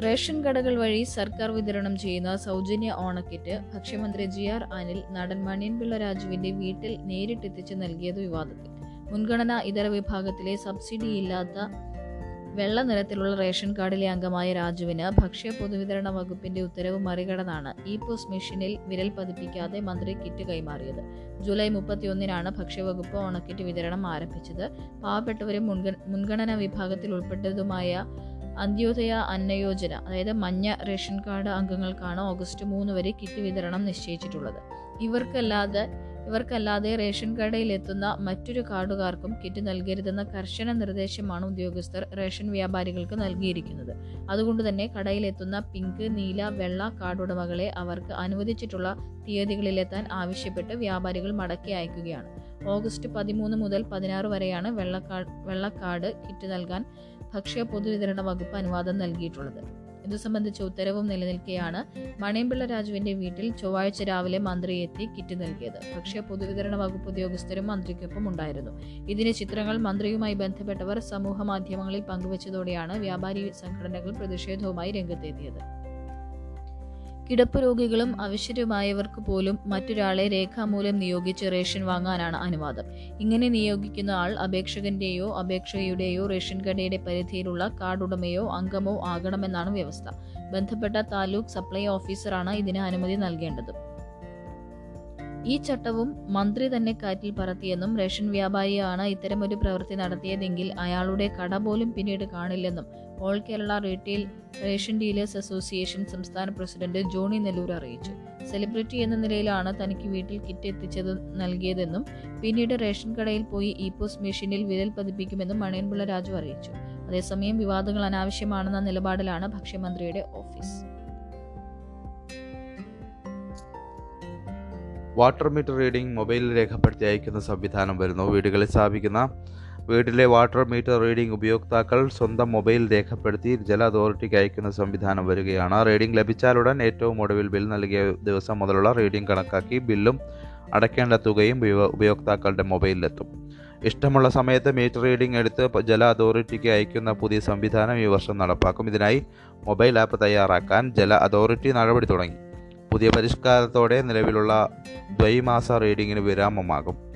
റേഷൻ കടകൾ വഴി സർക്കാർ വിതരണം ചെയ്യുന്ന സൗജന്യ ഓണക്കിറ്റ് ഭക്ഷ്യമന്ത്രി ജി ആർ അനിൽ നടൻ മണിയൻപിള്ള രാജുവിന്റെ വീട്ടിൽ നേരിട്ടെത്തിച്ച് നൽകിയത് വിവാദത്തിൽ. മുൻഗണന ഇതര വിഭാഗത്തിലെ സബ്സിഡി ഇല്ലാത്ത വെള്ള നിറത്തിലുള്ള റേഷൻ കാർഡിലെ അംഗമായ രാജുവിന് ഭക്ഷ്യ പൊതുവിതരണ വകുപ്പിന്റെ ഉത്തരവ് മറികടന്നാണ് ഇ പോസ് മെഷീനിൽ വിരൽ പതിപ്പിക്കാതെ മന്ത്രി കിറ്റ് കൈമാറിയത്. ജൂലൈ മുപ്പത്തിയൊന്നിനാണ് ഭക്ഷ്യവകുപ്പ് ഓണക്കിറ്റ് വിതരണം ആരംഭിച്ചത്. പാവപ്പെട്ടവരും മുൻഗണന മുൻഗണനാ വിഭാഗത്തിൽ ഉൾപ്പെട്ടതുമായ അന്ത്യോദയ അന്നയോജന അതായത് മഞ്ഞ റേഷൻ കാർഡ് അംഗങ്ങൾക്കാണ് ഓഗസ്റ്റ് മൂന്ന് വരെ കിറ്റ് വിതരണം നിശ്ചയിച്ചിട്ടുള്ളത്. ഇവർക്കല്ലാതെ ഇവർക്കല്ലാതെ റേഷൻ കടയിൽ എത്തുന്ന മറ്റൊരു കാർഡുകാർക്കും കിറ്റ് നൽകരുതെന്ന കർശന നിർദ്ദേശമാണ് ഉദ്യോഗസ്ഥർ റേഷൻ വ്യാപാരികൾക്ക് നൽകിയിരിക്കുന്നത്. അതുകൊണ്ട് തന്നെ കടയിലെത്തുന്ന പിങ്ക് നീല വെള്ള കാർഡുടമകളെ അവർക്ക് അനുവദിച്ചിട്ടുള്ള തീയതികളിലെത്താൻ ആവശ്യപ്പെട്ട് വ്യാപാരികൾ മടക്കി അയക്കുകയാണ്. ഓഗസ്റ്റ് പതിമൂന്ന് മുതൽ പതിനാറ് വരെയാണ് വെള്ള കാർഡ് കിറ്റ് നൽകാൻ ഭക്ഷ്യ പൊതുവിതരണ വകുപ്പ് അനുവാദം നൽകിയിട്ടുള്ളത്. ഇതു സംബന്ധിച്ച ഉത്തരവും നിലനിൽക്കെയാണ് മണിയമ്പിള്ള രാജുവിന്റെ വീട്ടിൽ ചൊവ്വാഴ്ച രാവിലെ മന്ത്രി എത്തി കിറ്റ് നൽകിയത്. ഭക്ഷ്യ പൊതുവിതരണ വകുപ്പ് ഉദ്യോഗസ്ഥരും മന്ത്രിക്കൊപ്പം ഉണ്ടായിരുന്നു. ഇതിന് ചിത്രങ്ങൾ മന്ത്രിയുമായി ബന്ധപ്പെട്ടവർ സമൂഹ മാധ്യമങ്ങളിൽ പങ്കുവച്ചതോടെയാണ് വ്യാപാരി സംഘടനകൾ പ്രതിഷേധവുമായി രംഗത്തെത്തിയത്. കിടപ്പ് രോഗികളും അവശ്യരുമായവർക്ക് പോലും മറ്റൊരാളെ രേഖാമൂലം നിയോഗിച്ച് റേഷൻ വാങ്ങാനാണ് അനുവാദം. ഇങ്ങനെ നിയോഗിക്കുന്ന ആൾ അപേക്ഷകന്റെയോ അപേക്ഷയുടെയോ റേഷൻ കടയുടെ പരിധിയിലുള്ള കാർഡ് ഉടമയോ അംഗമോ ആകണമെന്നാണ് വ്യവസ്ഥ. ബന്ധപ്പെട്ട താലൂക്ക് സപ്ലൈ ഓഫീസറാണ് ഇതിന് അനുമതി നൽകേണ്ടത്. ഈ ചട്ടവും മന്ത്രി തന്നെ കാറ്റിൽ പറത്തിയെന്നും റേഷൻ വ്യാപാരിയാണ് ഇത്തരമൊരു പ്രവൃത്തി നടത്തിയതെങ്കിൽ അയാളുടെ കട പോലും പിന്നീട് കാണില്ലെന്നും All Kerala Retail Ration Dealers Association സംസ്ഥാന പ്രസിഡന്റ് ജോണി നെല്ലൂർ അറിയിച്ചു. സെലിബ്രിറ്റി എന്ന നിലയിലാണ് തനിക്ക് വീട്ടിൽ കിറ്റ് എത്തിച്ചത് നൽകിയതെന്നും പിന്നീട് റേഷൻ കടയിൽ പോയി ഇ പോസ്റ്റ് മെഷീനിൽ വിരൽ പതിപ്പിക്കുമെന്നും മണിയൻപിള്ള രാജു അറിയിച്ചു. അതേസമയം വിവാദങ്ങൾ അനാവശ്യമാണെന്ന നിലപാടിലാണ് ഭക്ഷ്യമന്ത്രിയുടെ ഓഫീസ്. വാട്ടർ മീറ്റർ റീഡിംഗ് മൊബൈലിൽ രേഖപ്പെടുത്തി അയക്കുന്ന സംവിധാനം വരുന്നു. വീടുകളിൽ സ്ഥാപിക്കുന്ന വീട്ടിലെ വാട്ടർ മീറ്റർ റീഡിംഗ് ഉപയോക്താക്കൾ സ്വന്തം മൊബൈൽ രേഖപ്പെടുത്തി ജല അതോറിറ്റിക്ക് അയക്കുന്ന സംവിധാനം വരികയാണ്. റീഡിംഗ് ലഭിച്ചാലുടൻ ഏറ്റവും ഒടുവിൽ ബിൽ നൽകിയ ദിവസം മുതലുള്ള റീഡിംഗ് കണക്കാക്കി ബില്ലും അടയ്ക്കേണ്ട തുകയും ഉപയോക്താക്കളുടെ മൊബൈലിലെത്തും. ഇഷ്ടമുള്ള സമയത്ത് മീറ്റർ റീഡിംഗ് എടുത്ത് ജല അതോറിറ്റിക്ക് അയക്കുന്ന പുതിയ സംവിധാനം ഈ വർഷം നടപ്പാക്കും. ഇതിനായി മൊബൈൽ ആപ്പ് തയ്യാറാക്കാൻ ജല അതോറിറ്റി നടപടി തുടങ്ങി. പുതിയ പരിഷ്കാരത്തോടെ നിലവിലുള്ള ദ്വൈമാസ റീഡിങ്ങിന് വിരാമമാകും.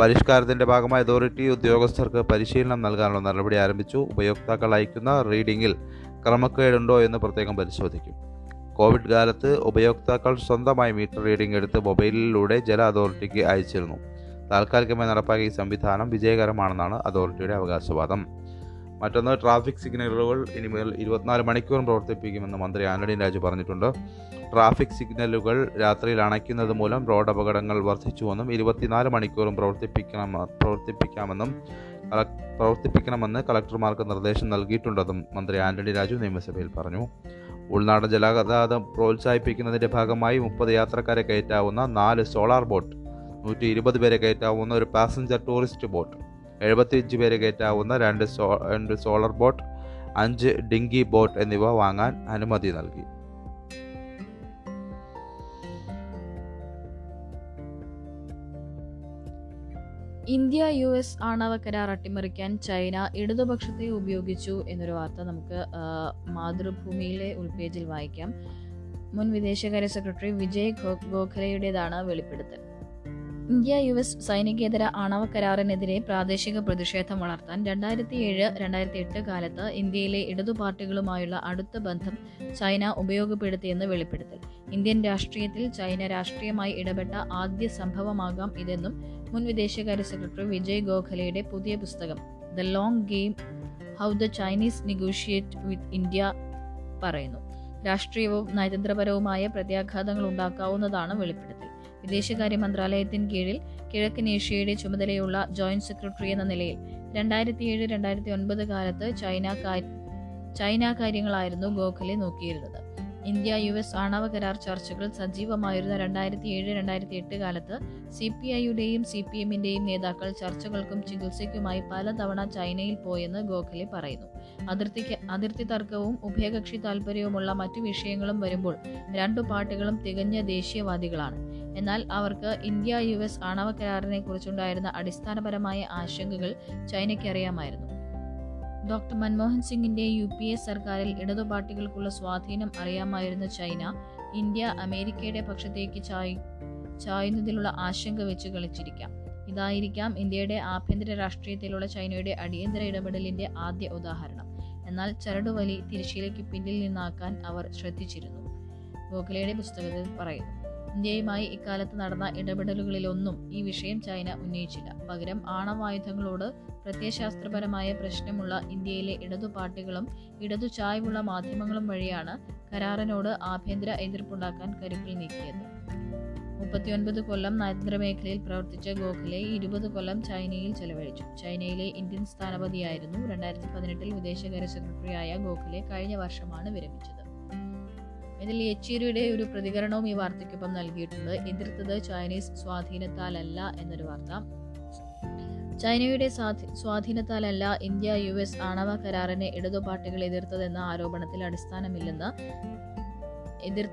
പരിഷ്കാരത്തിന്റെ ഭാഗമായി അതോറിറ്റി ഉദ്യോഗസ്ഥർക്ക് പരിശീലനം നൽകാനുള്ള നടപടി ആരംഭിച്ചു. ഉപയോക്താക്കൾ അയക്കുന്ന റീഡിങ്ങിൽ ക്രമക്കേടുണ്ടോ എന്ന് പ്രത്യേകം പരിശോധിക്കും. കോവിഡ് കാലത്ത് ഉപയോക്താക്കൾ സ്വന്തമായി മീറ്റർ റീഡിംഗ് എടുത്ത് മൊബൈലിലൂടെ ജല അതോറിറ്റിക്ക് അയച്ചിരുന്നു. താൽക്കാലികമായി നടപ്പാക്കിയ ഈ സംവിധാനം വിജയകരമാണെന്നാണ് അതോറിറ്റിയുടെ അവകാശവാദം. മറ്റൊന്ന് ട്രാഫിക് സിഗ്നലുകൾ ഇനി മുതൽ ഇരുപത്തിനാല് മണിക്കൂറും പ്രവർത്തിപ്പിക്കുമെന്ന് മന്ത്രി ആന്റണി രാജു പറഞ്ഞിട്ടുണ്ട്. ട്രാഫിക് സിഗ്നലുകൾ രാത്രിയിൽ അണയ്ക്കുന്നത് മൂലം റോഡ് അപകടങ്ങൾ വർദ്ധിച്ചുവെന്നും ഇരുപത്തിനാല് മണിക്കൂറും പ്രവർത്തിപ്പിക്കണം പ്രവർത്തിപ്പിക്കാമെന്നും പ്രവർത്തിപ്പിക്കണമെന്ന് കളക്ടർമാർക്ക് നിർദ്ദേശം നൽകിയിട്ടുണ്ടെന്നും മന്ത്രി ആന്റണി രാജു നിയമസഭയിൽ പറഞ്ഞു. ഉൾനാടൻ ജലഗതാഗതം പ്രോത്സാഹിപ്പിക്കുന്നതിന്റെ ഭാഗമായി മുപ്പത് യാത്രക്കാരെ കയറ്റാവുന്ന നാല് സോളാർ ബോട്ട് നൂറ്റി ഇരുപത് പേരെ കയറ്റാവുന്ന ഒരു പാസഞ്ചർ ടൂറിസ്റ്റ് ബോട്ട് എഴുപത്തിയഞ്ച് പേരെ കയറ്റാവുന്ന രണ്ട് സോ രണ്ട് സോളർ ബോട്ട് അഞ്ച് ഡിങ്കി ബോട്ട് എന്നിവ വാങ്ങാൻ അനുമതി നൽകി. ഇന്ത്യ യു എസ് ആണവ കരാർ അട്ടിമറിക്കാൻ ചൈന ഇടതുപക്ഷത്തെ ഉപയോഗിച്ചു എന്നൊരു വാർത്ത നമുക്ക് മാതൃഭൂമിയിലെ ഉൾപേജിൽ വായിക്കാം. മുൻ വിദേശകാര്യ സെക്രട്ടറി വിജയ് ഗോഖലെയുടേതാണ് വെളിപ്പെടുത്തൽ. ഇന്ത്യ യു എസ് സൈനികേതര ആണവ കരാറിനെതിരെ പ്രാദേശിക പ്രതിഷേധം വളർത്താൻ രണ്ടായിരത്തി ഏഴ് രണ്ടായിരത്തി എട്ട് കാലത്ത് ഇന്ത്യയിലെ ഇടതു പാർട്ടികളുമായുള്ള അടുത്ത ബന്ധം ചൈന ഉപയോഗപ്പെടുത്തിയെന്ന് വെളിപ്പെടുത്തൽ. ഇന്ത്യൻ രാഷ്ട്രീയത്തിൽ ചൈന രാഷ്ട്രീയമായി ഇടപെട്ട ആദ്യ സംഭവമാകാം ഇതെന്നും മുൻ വിദേശകാര്യ സെക്രട്ടറി വിജയ് ഗോഖലയുടെ പുതിയ പുസ്തകം The Long Game How the Chinese Negotiate with India പറയുന്നു. രാഷ്ട്രീയവും നയതന്ത്രപരവുമായ പ്രത്യാഘാതങ്ങൾ ഉണ്ടാക്കാവുന്നതാണ് വെളിപ്പെടുത്തൽ. വിദേശകാര്യ മന്ത്രാലയത്തിന് കീഴിൽ കിഴക്കൻ ഏഷ്യയുടെ ചുമതലയുള്ള ജോയിന്റ് സെക്രട്ടറി എന്ന നിലയിൽ രണ്ടായിരത്തി ഏഴ് രണ്ടായിരത്തി ഒൻപത് കാലത്ത് ചൈന ചൈന കാര്യങ്ങളായിരുന്നു ഗോഖലെ നോക്കിയിരുന്നത്. ഇന്ത്യ യു എസ് ആണവ കരാർ ചർച്ചകൾ സജീവമായിരുന്ന രണ്ടായിരത്തി ഏഴ് രണ്ടായിരത്തി എട്ട് കാലത്ത് സി പി ഐയുടെയും സി പി എമ്മിന്റെയും നേതാക്കൾ ചർച്ചകൾക്കും ചികിത്സയ്ക്കുമായി പലതവണ ചൈനയിൽ പോയെന്ന് ഗോഖലെ പറയുന്നു. അതിർത്തിക്ക് അതിർത്തി തർക്കവും ഉഭയകക്ഷി താൽപ്പര്യവുമുള്ള മറ്റു വിഷയങ്ങളും വരുമ്പോൾ രണ്ടു പാർട്ടികളും തികഞ്ഞ ദേശീയവാദികളാണ്. എന്നാൽ അവർക്ക് ഇന്ത്യ യു എസ് ആണവ കരാറിനെ കുറിച്ചുണ്ടായിരുന്ന അടിസ്ഥാനപരമായ ആശങ്കകൾ ചൈനയ്ക്ക് അറിയാമായിരുന്നു ഡോക്ടർ മൻമോഹൻ സിംഗിന്റെ യു പി എ സർക്കാരിൽ ഇടതുപാർട്ടികൾക്കുള്ള സ്വാധീനം അറിയാമായിരുന്ന ചൈന ഇന്ത്യ അമേരിക്കയുടെ പക്ഷത്തേക്ക് ചായ് ചായുന്നതിലുള്ള ആശങ്ക വെച്ച് കളിച്ചിരിക്കാം. ഇതായിരിക്കാം ഇന്ത്യയുടെ ആഭ്യന്തര രാഷ്ട്രീയത്തിലുള്ള ചൈനയുടെ അടിയന്തര ഇടപെടലിന്റെ ആദ്യ ഉദാഹരണം. എന്നാൽ ചരടുവലി തിരശ്ശീലയ്ക്ക് പിന്നിൽ നിന്നാക്കാൻ അവർ ശ്രദ്ധിച്ചിരുന്നു. ഗോഖലയുടെ പുസ്തകത്തിൽ പറയുന്നു ഇന്ത്യയുമായി ഇക്കാലത്ത് നടന്ന ഇടപെടലുകളിലൊന്നും ഈ വിഷയം ചൈന ഉന്നയിച്ചില്ല. പകരം ആണവായുധങ്ങളോട് പ്രത്യയശാസ്ത്രപരമായ പ്രശ്നമുള്ള ഇന്ത്യയിലെ ഇടതു പാർട്ടികളും ഇടതു ചായ്വുള്ള മാധ്യമങ്ങളും വഴിയാണ് കരാറിനോട് ആഭ്യന്തര എതിർപ്പുണ്ടാക്കാൻ കരുക്കൾ നീക്കിയത്. മുപ്പത്തിയൊൻപത് കൊല്ലം നയതന്ത്ര മേഖലയിൽ പ്രവർത്തിച്ച ഗോഖലെ ഇരുപത് കൊല്ലം ചൈനയിൽ ചെലവഴിച്ചു. ചൈനയിലെ ഇന്ത്യൻ സ്ഥാനപതിയായിരുന്നു രണ്ടായിരത്തി പതിനെട്ടിൽ വിദേശകാര്യ സെക്രട്ടറിയായ ഗോഖലെ കഴിഞ്ഞ വർഷമാണ് വിരമിച്ചത്. ഇതിൽ യെച്ചൂരിയുടെ ഒരു പ്രതികരണവും ഈ വാർത്തയ്ക്കൊപ്പം നൽകിയിട്ടുണ്ട്. എതിർത്തത് ചൈനീസ് സ്വാധീനത്താലല്ല എന്നൊരു വാർത്ത. ചൈനയുടെ സ്വാധീനത്താലല്ല ഇന്ത്യ യു എസ് ആണവ കരാറിനെ ഇടതുപാർട്ടികൾ എതിർത്തതെന്ന ആരോപണത്തിൽ അടിസ്ഥാനമില്ലെന്ന് എതിർ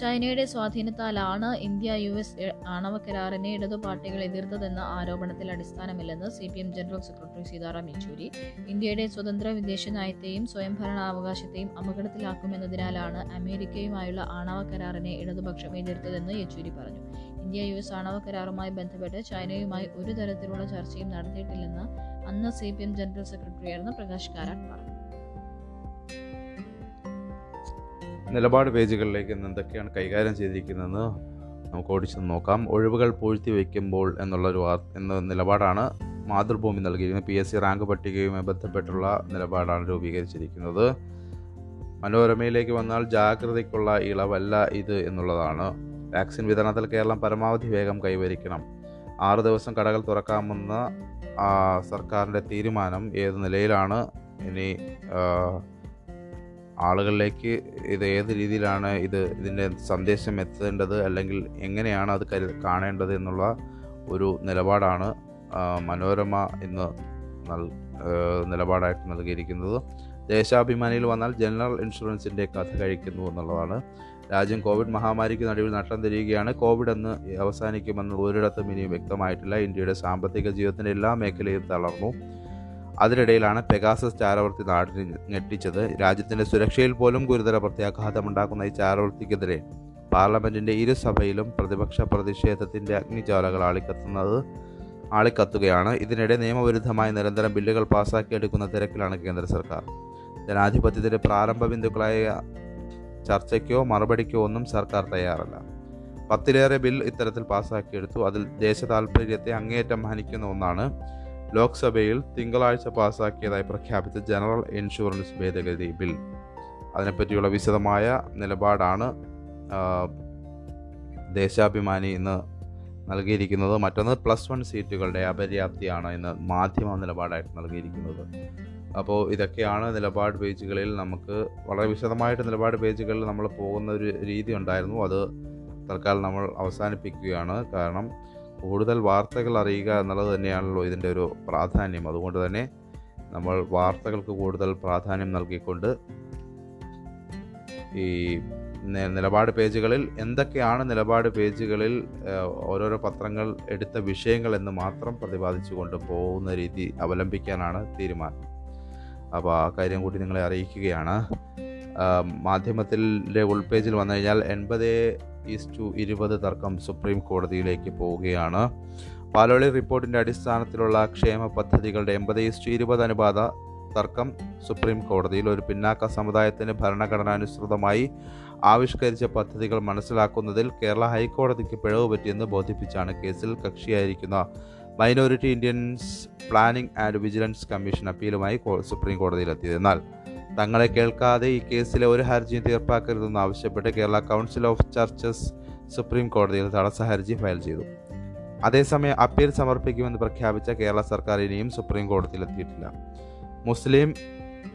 ചൈനയുടെ സ്വാധീനത്താലാണ് ഇന്ത്യ യു എസ് ആണവ കരാറിനെ ഇടതുപാർട്ടികൾ എതിർത്തതെന്ന ആരോപണത്തിൽ അടിസ്ഥാനമില്ലെന്ന് C P M general secretary Sitaram Yechury. ഇന്ത്യയുടെ സ്വതന്ത്ര വിദേശ നയത്തെയും സ്വയംഭരണാവകാശത്തെയും അപകടത്തിലാക്കുമെന്നതിനാലാണ് അമേരിക്കയുമായുള്ള ആണവ കരാറിനെ ഇടതുപക്ഷം എതിർത്തതെന്ന് യെച്ചൂരി പറഞ്ഞു. ഇന്ത്യ യു എസ് ആണവ കരാറുമായി ബന്ധപ്പെട്ട് ചൈനയുമായി ഒരു തരത്തിലുള്ള ചർച്ചയും നടത്തിയിട്ടില്ലെന്ന് അന്ന് സി പി എം ജനറൽ സെക്രട്ടറിയായിരുന്ന പ്രകാശ് കാരാട്ട് പറഞ്ഞു. നിലപാട് പേജുകളിലേക്ക് ഇന്ന് എന്തൊക്കെയാണ് കൈകാര്യം ചെയ്തിരിക്കുന്നതെന്ന് നമുക്ക് ഓടിച്ചു നോക്കാം. ഒഴിവുകൾ പൂഴ്ത്തി വയ്ക്കുമ്പോൾ എന്നുള്ളൊരു എന്ന നിലപാടാണ് മാതൃഭൂമി നൽകിയിരിക്കുന്നത്. പി എസ് സി റാങ്ക് പട്ടികയുമായി ബന്ധപ്പെട്ടുള്ള നിലപാടാണ് രൂപീകരിച്ചിരിക്കുന്നത്. മനോരമയിലേക്ക് വന്നാൽ ജാഗ്രതയ്ക്കുള്ള ഇളവല്ല ഇത് എന്നുള്ളതാണ് വാക്സിൻ വിതരണത്തിൽ കേരളം പരമാവധി വേഗം കൈവരിക്കണം. ആറ് ദിവസം കടകൾ തുറക്കാമെന്ന സർക്കാരിന്റെ തീരുമാനം ഏത് നിലയിലാണ്? ഇനി ആളുകളിലേക്ക് ഇത് ഏത് രീതിയിലാണ് ഇത് ഇതിന്റെ സന്ദേശം എത്തേണ്ടത്? അല്ലെങ്കിൽ എങ്ങനെയാണ് അത് കരു കാണേണ്ടത് എന്നുള്ള ഒരു നിലപാടാണ് മനോരമ ഇന്ന് നൽ നിലപാടായിട്ട് നൽകിയിരിക്കുന്നത്. ദേശാഭിമാനിയിൽ വന്നാൽ ജനറൽ ഇൻഷുറൻസിന്റെ കഥ കഴിക്കുന്നു എന്നുള്ളതാണ്. രാജ്യം കോവിഡ് മഹാമാരിക്ക് നടുവിൽ നഷ്ടം തിരിയുകയാണ്. കോവിഡ് എന്ന് അവസാനിക്കുമെന്ന് ഒരിടത്തും ഇനിയും വ്യക്തമായിട്ടില്ല. ഇന്ത്യയുടെ സാമ്പത്തിക ജീവിതത്തിന്റെ എല്ലാ മേഖലയും തളർന്നു. അതിനിടയിലാണ് പെഗാസസ് ചാരവർത്തി നാടിനെ ഞെട്ടിച്ചത്. രാജ്യത്തിന്റെ സുരക്ഷയിൽ പോലും ഗുരുതര പ്രത്യാഘാതമുണ്ടാക്കുന്ന ഈ ചാരവൃത്തിക്കെതിരെ പാർലമെന്റിന്റെ ഇരുസഭയിലും പ്രതിപക്ഷ പ്രതിഷേധത്തിന്റെ അഗ്നിജ്വാലകൾ ആളിക്കത്തുന്നത് ആളിക്കത്തുകയാണ്. ഇതിനിടെ നിയമവിരുദ്ധമായി നിരന്തരം ബില്ലുകൾ പാസാക്കിയെടുക്കുന്ന തിരക്കിലാണ് കേന്ദ്ര സർക്കാർ. ജനാധിപത്യത്തിന്റെ പ്രാരംഭ ബിന്ദുക്കളായ ചർച്ചയ്ക്കോ മറുപടിക്കോ ഒന്നും സർക്കാർ തയ്യാറല്ല. പത്തിലേറെ ബിൽ ഇത്തരത്തിൽ പാസ്സാക്കിയെടുത്തു അതിൽ ദേശ താൽപ്പര്യത്തെ അങ്ങേയറ്റം ഹനിക്കുന്ന ഒന്നാണ് ലോക്സഭയിൽ തിങ്കളാഴ്ച പാസ്സാക്കിയതായി പ്രഖ്യാപിച്ച ജനറൽ ഇൻഷുറൻസ് ഭേദഗതി ബിൽ. അതിനെപ്പറ്റിയുള്ള വിശദമായ നിലപാടാണ് ദേശാഭിമാനി ഇന്ന് നൽകിയിരിക്കുന്നത്. മറ്റൊന്ന് പ്ലസ് വൺ സീറ്റുകളുടെ അപര്യാപ്തിയാണ് ഇന്ന് മാധ്യമ നിലപാടായിട്ട് നൽകിയിരിക്കുന്നത്. അപ്പോൾ ഇതൊക്കെയാണ് നിലപാട് പേജുകളിൽ നമുക്ക് വളരെ വിശദമായിട്ട് നിലപാട് പേജുകളിൽ നമ്മൾ പോകുന്ന ഒരു രീതി ഉണ്ടായിരുന്നു. അത് തൽക്കാലം നമ്മൾ അവസാനിപ്പിക്കുകയാണ്. കാരണം കൂടുതൽ വാർത്തകൾ അറിയുക എന്നുള്ളത് തന്നെയാണല്ലോ ഇതിന്റെ ഒരു പ്രാധാന്യം. അതുകൊണ്ട് തന്നെ നമ്മൾ വാർത്തകൾക്ക് കൂടുതൽ പ്രാധാന്യം നൽകിക്കൊണ്ട് ഈ നിലപാട് പേജുകളിൽ എന്തൊക്കെയാണ് നിലപാട് പേജുകളിൽ ഓരോരോ പത്രങ്ങൾ എടുത്ത വിഷയങ്ങൾ എന്ന് മാത്രം പ്രതിപാദിച്ചുകൊണ്ട് പോകുന്ന രീതി അവലംബിക്കാനാണ് തീരുമാനം. അപ്പോൾ ആ കാര്യം കൂടി നിങ്ങളെ അറിയിക്കുകയാണ്. മാധ്യമത്തിന്റെ ഉൾപേജിൽ വന്നു കഴിഞ്ഞാൽ എൺപത് ഈസ് ടു ഇരുപത് തർക്കം സുപ്രീം കോടതിയിലേക്ക് പോവുകയാണ്. പാലോളി റിപ്പോർട്ടിന്റെ അടിസ്ഥാനത്തിലുള്ള ക്ഷേമ പദ്ധതികളുടെ എൺപത് ഈസ് ടു ഇരുപത് അനുപാത തർക്കം സുപ്രീം കോടതിയിൽ ഒരു പിന്നാക്ക സമുദായത്തിന് ഭരണഘടനാനുസൃതമായി ആവിഷ്കരിച്ച പദ്ധതികൾ മനസ്സിലാക്കുന്നതിൽ കേരള ഹൈക്കോടതിക്ക് പിഴവ് പറ്റിയെന്ന് ബോധിപ്പിച്ചാണ് കേസിൽ കക്ഷിയായിരിക്കുന്ന Minority Indians Planning and Vigilance Commission അപ്പീലുമായി supreme കോടതിയിലെത്തിയത് എന്നാൽ തങ്ങളെ കേൾക്കാതെ ഈ കേസിലെ ഒരു ഹർജിയും തീർപ്പാക്കരുതെന്ന് ആവശ്യപ്പെട്ട് Kerala Council of Churches Supreme കോടതിയിൽ തടസ്സ ഹർജി ഫയൽ ചെയ്തു. അതേസമയം അപ്പീൽ സമർപ്പിക്കുമെന്ന് പ്രഖ്യാപിച്ച കേരള സർക്കാർ ഇനിയും സുപ്രീം കോടതിയിലെത്തിയിട്ടില്ല മുസ്ലിം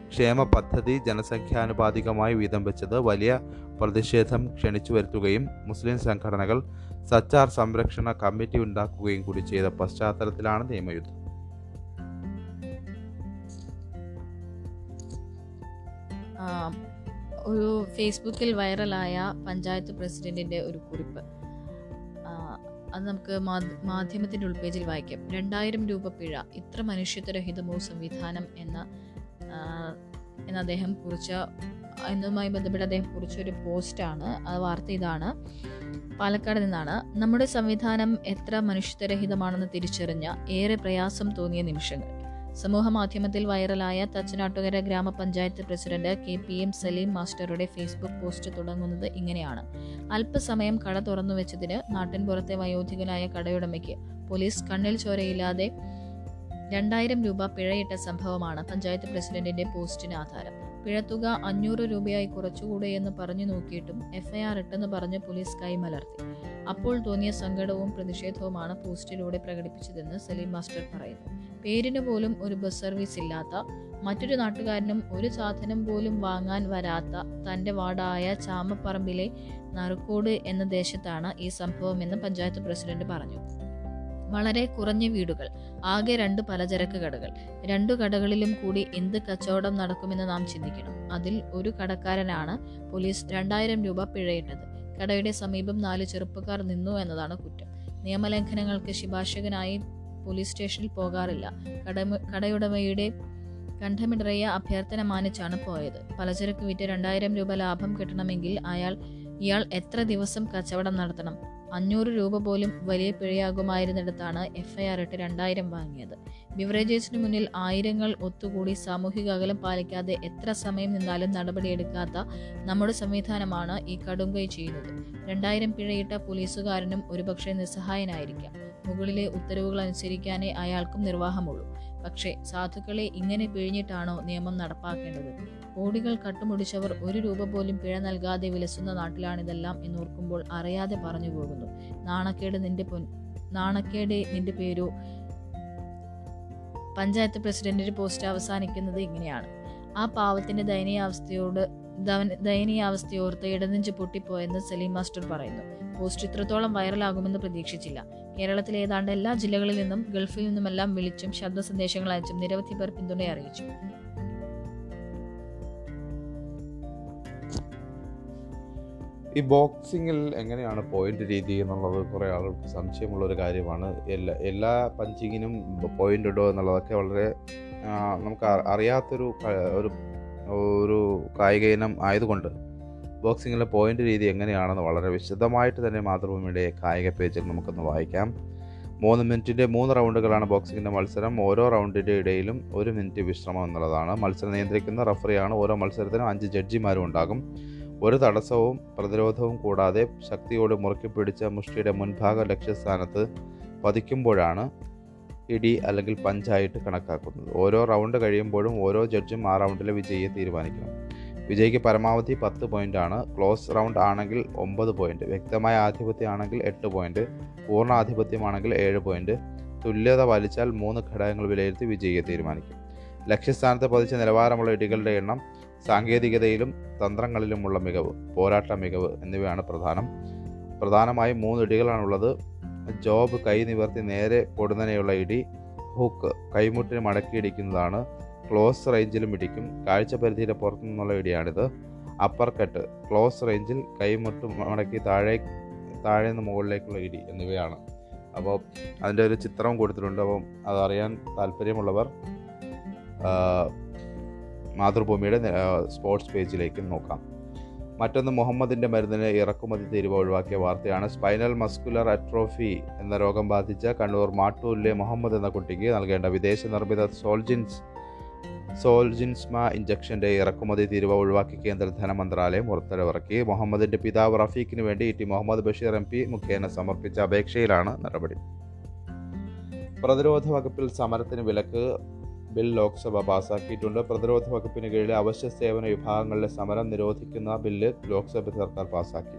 ക്ഷേമ പദ്ധതി ജനസംഖ്യാനുപാതികമായി വീതം വെച്ചത് വലിയ പ്രതിഷേധം ക്ഷണിച്ചു വരുത്തുകയും മുസ്ലിം സംഘടനകൾ സച്ചാർ സംരക്ഷണ കമ്മിറ്റി ഉണ്ടാക്കുകയും കൂടി ചെയ്ത പശ്ചാത്തലത്തിലാണ് നിയമയുദ്ധം. ഒരു ഫേസ്ബുക്കിൽ വൈറലായ പഞ്ചായത്ത് പ്രസിഡന്റിന്റെ ഒരു കുറിപ്പ്. അത് നമുക്ക് മാധ്യ- മാധ്യമത്തിന്റെ ഉൾപേജിൽ വായിക്കാം. രണ്ടായിരം രൂപ പിഴ ഇത്ര മനുഷ്യത്വരഹിതമോ സംവിധാനം എന്ന എന്ന് അദ്ദേഹം കുറിച്ച എന്നതുമായി ബന്ധപ്പെട്ട് അദ്ദേഹം കുറിച്ചൊരു പോസ്റ്റാണ് ആ വാർത്ത ഇതാണ്. പാലക്കാട് നിന്നാണ്. നമ്മുടെ സംവിധാനം എത്ര മനുഷ്യത്വരഹിതമാണെന്ന് തിരിച്ചറിഞ്ഞ ഏറെ പ്രയാസം തോന്നിയ നിമിഷങ്ങൾ. സമൂഹ മാധ്യമത്തിൽ വൈറലായ തച്ചനാട്ടുകര ഗ്രാമപഞ്ചായത്ത് president K P M Saleem മാസ്റ്ററുടെ ഫേസ്ബുക്ക് പോസ്റ്റ് തുടങ്ങുന്നത് ഇങ്ങനെയാണ്. അല്പസമയം കട തുറന്നു വെച്ചതിന് നാട്ടിൻപുറത്തെ വയോധികനായ കടയുടമയ്ക്ക് പോലീസ് കണ്ണിൽ ചോരയില്ലാതെ രണ്ടായിരം രൂപ പിഴയിട്ട സംഭവമാണ് പഞ്ചായത്ത് പ്രസിഡന്റിന്റെ പോസ്റ്റിന് ആധാരം. പിഴത്തുക അഞ്ഞൂറ് രൂപയായി കുറച്ചുകൂടെ എന്ന് പറഞ്ഞു നോക്കിയിട്ടും എഫ്ഐആർ ഇട്ടെന്ന് പറഞ്ഞ് പോലീസ് കൈമലർത്തി അപ്പോൾ തോന്നിയ സങ്കടവും പ്രതിഷേധവുമാണ് പോസ്റ്റിലൂടെ പ്രകടിപ്പിച്ചതെന്ന് സലീം മാസ്റ്റർ പറയുന്നു. പേരിന് പോലും ഒരു ബസ് സർവീസ് ഇല്ലാത്ത മറ്റൊരു നാട്ടുകാരനും ഒരു സാധനം പോലും വാങ്ങാൻ വരാത്ത തന്റെ വാർഡായ ചാമപ്പറമ്പിലെ നറുക്കോട് എന്ന ദേശത്താണ് ഈ സംഭവമെന്ന് പഞ്ചായത്ത് പ്രസിഡന്റ് പറഞ്ഞു. വളരെ കുറഞ്ഞ വീടുകൾ ആകെ രണ്ട് പലചരക്ക് കടകൾ. രണ്ടു കടകളിലും കൂടി എന്ത് കച്ചവടം നടക്കുമെന്ന് നാം ചിന്തിക്കണം. അതിൽ ഒരു കടക്കാരനാണ് പോലീസ് രണ്ടായിരം രൂപ പിഴയിട്ടത്. കടയുടെ സമീപം നാല് ചെറുപ്പക്കാർ നിന്നു എന്നതാണ് കുറ്റം. നിയമലംഘനങ്ങൾക്ക് ശിപാർശകനായി പോലീസ് സ്റ്റേഷനിൽ പോകാറില്ല. കട കടയുടമയുടെ കണ്ഠമിടറിയ അഭ്യർത്ഥന മാനിച്ചാണ് പോയത്. പലചരക്ക് വിറ്റ് രണ്ടായിരം രൂപ ലാഭം കിട്ടണമെങ്കിൽ അയാൾ ഇയാൾ എത്ര ദിവസം കച്ചവടം നടത്തണം? അഞ്ഞൂറ് രൂപ പോലും വലിയ പിഴയാകുമായിരുന്നിടത്താണ് എഫ്ഐആർ ഇട്ട് രണ്ടായിരം വാങ്ങിയത്. ബിവറേജേഴ്സിന് മുന്നിൽ ആയിരങ്ങൾ ഒത്തുകൂടി സാമൂഹിക അകലം പാലിക്കാതെ എത്ര സമയം നിന്നാലും നടപടിയെടുക്കാത്ത നമ്മുടെ സംവിധാനമാണ് ഈ കടുങ്കൈ ചെയ്യുന്നത്. രണ്ടായിരം പിഴയിട്ട പോലീസുകാരനും ഒരുപക്ഷെ നിസ്സഹായനായിരിക്കാം. മുകളിലെ ഉത്തരവുകൾ അനുസരിക്കാനേ അയാൾക്കും നിർവാഹമുള്ളൂ. പക്ഷേ സാധുക്കളെ ഇങ്ങനെ പിഴിഞ്ഞിട്ടാണോ നിയമം നടപ്പാക്കേണ്ടത്? കോടികൾ കട്ടുമുടിച്ചവർ ഒരു രൂപ പോലും പിഴ നൽകാതെ വിലസുന്ന നാട്ടിലാണിതെല്ലാം എന്നോർക്കുമ്പോൾ അറിയാതെ പറഞ്ഞു പോകുന്നു. നാണക്കേട് നിന്റെ പൊൻ നാണക്കേട് നിന്റെ പേരോ? പഞ്ചായത്ത് പ്രസിഡന്റിന്റെ പോസ്റ്റ് അവസാനിക്കുന്നത് ഇങ്ങനെയാണ്. ആ പാവത്തിന്റെ ദയനീയാവസ്ഥയോട് ദയനീയാവസ്ഥയോർത്ത് ഇടനെഞ്ച് പൊട്ടിപ്പോയെന്ന് സലീം മാസ്റ്റർ പറയുന്നു. പോസ്റ്റ് ഇത്രത്തോളം വൈറലാകുമെന്ന് പ്രതീക്ഷിച്ചില്ല. കേരളത്തിലെ ഏതാണ്ട് എല്ലാ ജില്ലകളിൽ നിന്നും ഗൾഫിൽ നിന്നുമെല്ലാം വിളിച്ചും ശബ്ദ സന്ദേശങ്ങൾ അയച്ചും നിരവധി പേർ പിന്തുണ അറിയിച്ചു. ഈ ബോക്സിങ്ങിൽ എങ്ങനെയാണ് പോയിന്റ് രീതി എന്നുള്ളത് കുറേ ആളുകൾക്ക് സംശയമുള്ള ഒരു കാര്യമാണ്. എല്ലാ എല്ലാ പഞ്ചിങ്ങിനും പോയിന്റ് ഇടോ എന്നുള്ളതൊക്കെ വളരെ നമുക്ക് അറിയാത്തൊരു ഒരു ഒരു കായിക ഇനം ആയതുകൊണ്ട് ബോക്സിങ്ങിലെ പോയിന്റ് രീതി എങ്ങനെയാണെന്ന് വളരെ വിശദമായിട്ട് തന്നെ മാതൃഭൂമിയുടെ കായിക പേജിൽ നമുക്കൊന്ന് വായിക്കാം. മൂന്ന് മിനിറ്റിന്റെ മൂന്ന് റൗണ്ടുകളാണ് ബോക്സിങ്ങിന്റെ മത്സരം. ഓരോ റൗണ്ടിന്റെ ഇടയിലും ഒരു മിനിറ്റ് വിശ്രമം എന്നുള്ളതാണ്. മത്സരം നിയന്ത്രിക്കുന്ന റഫറിയാണ്. ഓരോ മത്സരത്തിനും അഞ്ച് ജഡ്ജിമാരും ഉണ്ടാകും. ഒരു തടസ്സവും പ്രതിരോധവും കൂടാതെ ശക്തിയോട് മുറുക്കി പിടിച്ച മുഷ്ടിയുടെ മുൻഭാഗ ലക്ഷ്യസ്ഥാനത്ത് പതിക്കുമ്പോഴാണ് ഇടി അല്ലെങ്കിൽ പഞ്ചായിട്ട് കണക്കാക്കുന്നത്. ഓരോ റൗണ്ട് കഴിയുമ്പോഴും ഓരോ ജഡ്ജും ആ റൗണ്ടിലെ വിജയിയെ തീരുമാനിക്കണം. വിജയിക്ക് പരമാവധി പത്ത് ആണ്. ക്ലോസ് റൗണ്ട് ആണെങ്കിൽ ഒമ്പത് പോയിന്റ് വ്യക്തമായ ആധിപത്യമാണെങ്കിൽ എട്ട് പോയിന്റ് പൂർണ ആധിപത്യമാണെങ്കിൽ ഏഴ് പോയിന്റ് തുല്യത പാലിച്ചാൽ മൂന്ന് ഘടകങ്ങൾ വിലയിരുത്തി വിജയിയെ തീരുമാനിക്കും. ലക്ഷ്യസ്ഥാനത്ത് പതിച്ച നിലവാരമുള്ള ഇടികളുടെ എണ്ണം സാങ്കേതികതയിലും തന്ത്രങ്ങളിലുമുള്ള മികവ് പോരാട്ട മികവ് എന്നിവയാണ് പ്രധാനം. പ്രധാനമായും മൂന്ന് ഇടികളാണുള്ളത്. ജോബ് കൈ നിവർത്തി നേരെ പൊടുന്നനെയുള്ള ഇടി ഹുക്ക് കൈമുട്ടിന് മടക്കിയിടിക്കുന്നതാണ്. ക്ലോസ് റേഞ്ചിലും ഇടിക്കും. കാഴ്ചപരിധിയുടെ പുറത്തു നിന്നുള്ള ഇടിയാണിത്. അപ്പർ കട്ട് ക്ലോസ് റേഞ്ചിൽ കൈമുട്ട് മടക്കി താഴെ താഴെ നിന്ന് മുകളിലേക്കുള്ള ഇടി എന്നിവയാണ്. അപ്പോൾ അതിന്റെ ഒരു ചിത്രം കൊടുത്തിട്ടുണ്ട്. അപ്പം അതറിയാൻ താല്പര്യമുള്ളവർ മാതൃഭൂമിയുടെ സ്പോർട്സ് പേജിലേക്ക് നോക്കാം. മറ്റൊന്ന് മുഹമ്മദിന്റെ മരുന്നിന് ഇറക്കുമതി തീരുവ ഒഴിവാക്കിയ വാർത്തയാണ്. സ്പൈനൽ മസ്കുലർ അട്രോഫി എന്ന രോഗം ബാധിച്ച കണ്ണൂർ മാട്ടൂരിലെ മുഹമ്മദ് എന്ന കുട്ടിക്ക് നൽകേണ്ട വിദേശ നിർമ്മിത സോൾജിൻസ് സോൾജിൻസ്മ ഇഞ്ചക്ഷന്റെ ഇറക്കുമതി തീരുവ ഒഴിവാക്കി കേന്ദ്ര ധനമന്ത്രാലയം ഉത്തരവിറക്കി. മുഹമ്മദിന്റെ പിതാവ് റഫീഖിന് വേണ്ടി T Muhammad Basheer M P മുഖേന സമർപ്പിച്ച അപേക്ഷയിലാണ് നടപടി. പ്രതിരോധ വകുപ്പിൽ സമരത്തിന് വിലക്ക് ബിൽ ലോക്സഭ പാസാക്കിയിട്ടുണ്ട്. പ്രതിരോധ വകുപ്പിന് കീഴിലെ അവശ്യ സേവന വിഭാഗങ്ങളിലെ സമരം നിരോധിക്കുന്ന ബില്ല് ലോക്സഭ സർക്കാർ പാസാക്കി.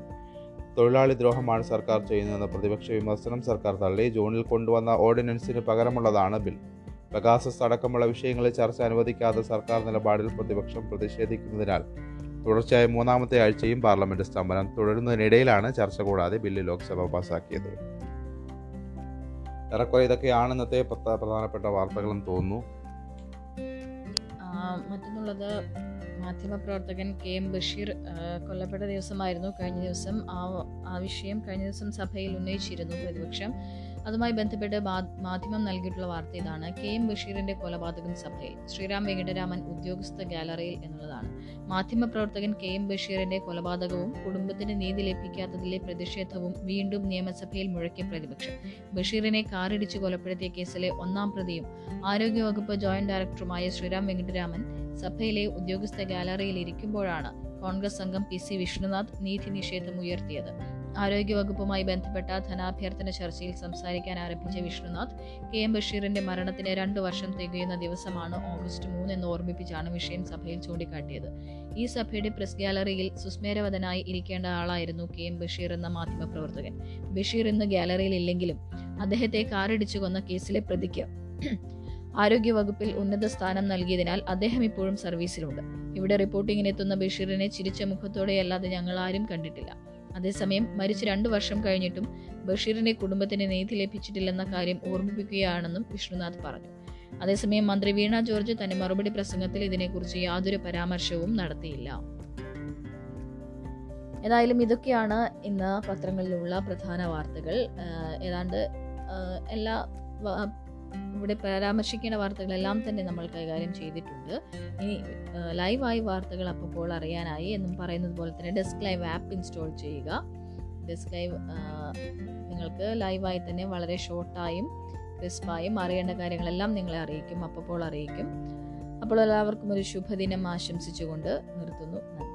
തൊഴിലാളി ദ്രോഹമാണ് സർക്കാർ ചെയ്യുന്നതെന്ന പ്രതിപക്ഷ വിമർശനം സർക്കാർ തള്ളി. ജൂണിൽ കൊണ്ടുവന്ന ഓർഡിനൻസിന് പകരമുള്ളതാണ് ബിൽ. പെഗാസസ് അടക്കമുള്ള വിഷയങ്ങളിൽ ചർച്ച അനുവദിക്കാതെ സർക്കാർ നിലപാടിൽ പ്രതിപക്ഷം പ്രതിഷേധിക്കുന്നതിനാൽ തുടർച്ചയായ മൂന്നാമത്തെ ആഴ്ചയും പാർലമെന്റ് സ്തംഭനം തുടരുന്നതിനിടയിലാണ് ചർച്ച കൂടാതെ ബില്ല് ലോക്സഭ പാസാക്കിയത്. ഏറെക്കുറെ ഇതൊക്കെയാണ് ഇന്നത്തെ പ്രധാനപ്പെട്ട വാർത്തകളെന്ന് തോന്നുന്നു. മറ്റൊന്നുള്ളത് മാധ്യമപ്രവർത്തകൻ കെ എം ബഷീർ കൊല്ലപ്പെട്ട ദിവസമായിരുന്നു. കഴിഞ്ഞ ദിവസം ആ ആ വിഷയം കഴിഞ്ഞ ദിവസം സഭയിൽ ഉന്നയിച്ചിരുന്നു പ്രതിപക്ഷം. അതുമായി ബന്ധപ്പെട്ട് മാധ്യമം നൽകിയിട്ടുള്ള വാർത്ത ഇതാണ്. കെ എം ബഷീറിന്റെ കൊലപാതകം സഭയിൽ ശ്രീറാം വെങ്കടരാമൻ ഉദ്യോഗസ്ഥ ഗാലറിയിൽ എന്നുള്ളതാണ്. മാധ്യമപ്രവർത്തകൻ കെ എം ബഷീറിന്റെ കൊലപാതകവും കുടുംബത്തിന് നീതി ലഭിക്കാത്തതിലെ പ്രതിഷേധവും വീണ്ടും നിയമസഭയിൽ മുഴക്കിയ പ്രതിപക്ഷം. ബഷീറിനെ കാറിടിച്ച് കൊലപ്പെടുത്തിയ കേസിലെ ഒന്നാം പ്രതിയും ആരോഗ്യവകുപ്പ് ജോയിന്റ് ഡയറക്ടറുമായ ശ്രീറാം വെങ്കടരാമൻ സഭയിലെ ഉദ്യോഗസ്ഥ ഗാലറിയിൽ ഇരിക്കുമ്പോഴാണ് കോൺഗ്രസ് അംഗം പി സി വിഷ്ണുനാഥ് നീതി നിഷേധം ഉയർത്തിയത്. ആരോഗ്യവകുപ്പുമായി ബന്ധപ്പെട്ട ധനാഭ്യർത്ഥന ചർച്ചയിൽ സംസാരിക്കാൻ ആരംഭിച്ച വിഷ്ണുനാഥ് കെ എം ബഷീറിന്റെ മരണത്തിന് രണ്ടു വർഷം തികയുന്ന ദിവസമാണ് ഓഗസ്റ്റ് മൂന്ന് എന്ന് ഓർമ്മിപ്പിച്ചാണ് വിഷയം സഭയിൽ ചൂണ്ടിക്കാട്ടിയത്. ഈ സഭയുടെ പ്രസ് ഗാലറിയിൽ സുസ്മേരവതനായി ഇരിക്കേണ്ട ആളായിരുന്നു കെ എം ബഷീർ എന്ന മാധ്യമപ്രവർത്തകൻ. ബഷീർ ഇന്ന് ഗാലറിയിൽ ഇല്ലെങ്കിലും അദ്ദേഹത്തെ കാറിടിച്ചു കൊന്ന കേസിലെ പ്രതിക്ക് ആരോഗ്യവകുപ്പിൽ ഉന്നത സ്ഥാനം നൽകിയതിനാൽ അദ്ദേഹം ഇപ്പോഴും സർവീസിലുണ്ട്. ഇവിടെ റിപ്പോർട്ടിങ്ങിനെത്തുന്ന ബഷീറിനെ ചിരിച്ച മുഖത്തോടെയല്ലാതെ ഞങ്ങൾ ആരും കണ്ടിട്ടില്ല. അതേസമയം മരിച്ചു രണ്ടു വർഷം കഴിഞ്ഞിട്ടും ബഷീറിന്റെ കുടുംബത്തിന് നീതി ലഭിച്ചിട്ടില്ലെന്ന കാര്യം ഓർമ്മിപ്പിക്കുകയാണെന്നും വിഷ്ണുനാഥ് പറഞ്ഞു. അതേസമയം മന്ത്രി വീണ ജോർജ് തന്റെ മറുപടി പ്രസംഗത്തിൽ ഇതിനെക്കുറിച്ച് യാതൊരു പരാമർശവും നടത്തിയില്ല. ഏതായാലും ഇതൊക്കെയാണ് ഇന്ന് പത്രങ്ങളിലുള്ള പ്രധാന വാർത്തകൾ. ഏതാണ്ട് എല്ലാ ഇവിടെ പരാമർശിക്കേണ്ട വാർത്തകളെല്ലാം തന്നെ നമ്മൾ കൈകാര്യം ചെയ്തിട്ടുണ്ട്. ഇനി ലൈവായി വാർത്തകൾ അപ്പോൾ അറിയാനായി എന്നും പറയുന്നത് പോലെ തന്നെ ഡെസ്ക് ലൈവ് ആപ്പ് ഇൻസ്റ്റാൾ ചെയ്യുക. ഡെസ്ക് ലൈവ് നിങ്ങൾക്ക് ലൈവായി തന്നെ വളരെ ഷോർട്ടായും ക്രിസ്പായും അറിയേണ്ട കാര്യങ്ങളെല്ലാം നിങ്ങളെ അറിയിക്കും അപ്പോൾ അറിയിക്കും. അപ്പോൾ എല്ലാവർക്കും ഒരു ശുഭദിനം ആശംസിച്ചുകൊണ്ട് നിർത്തുന്നു. നന്ദി.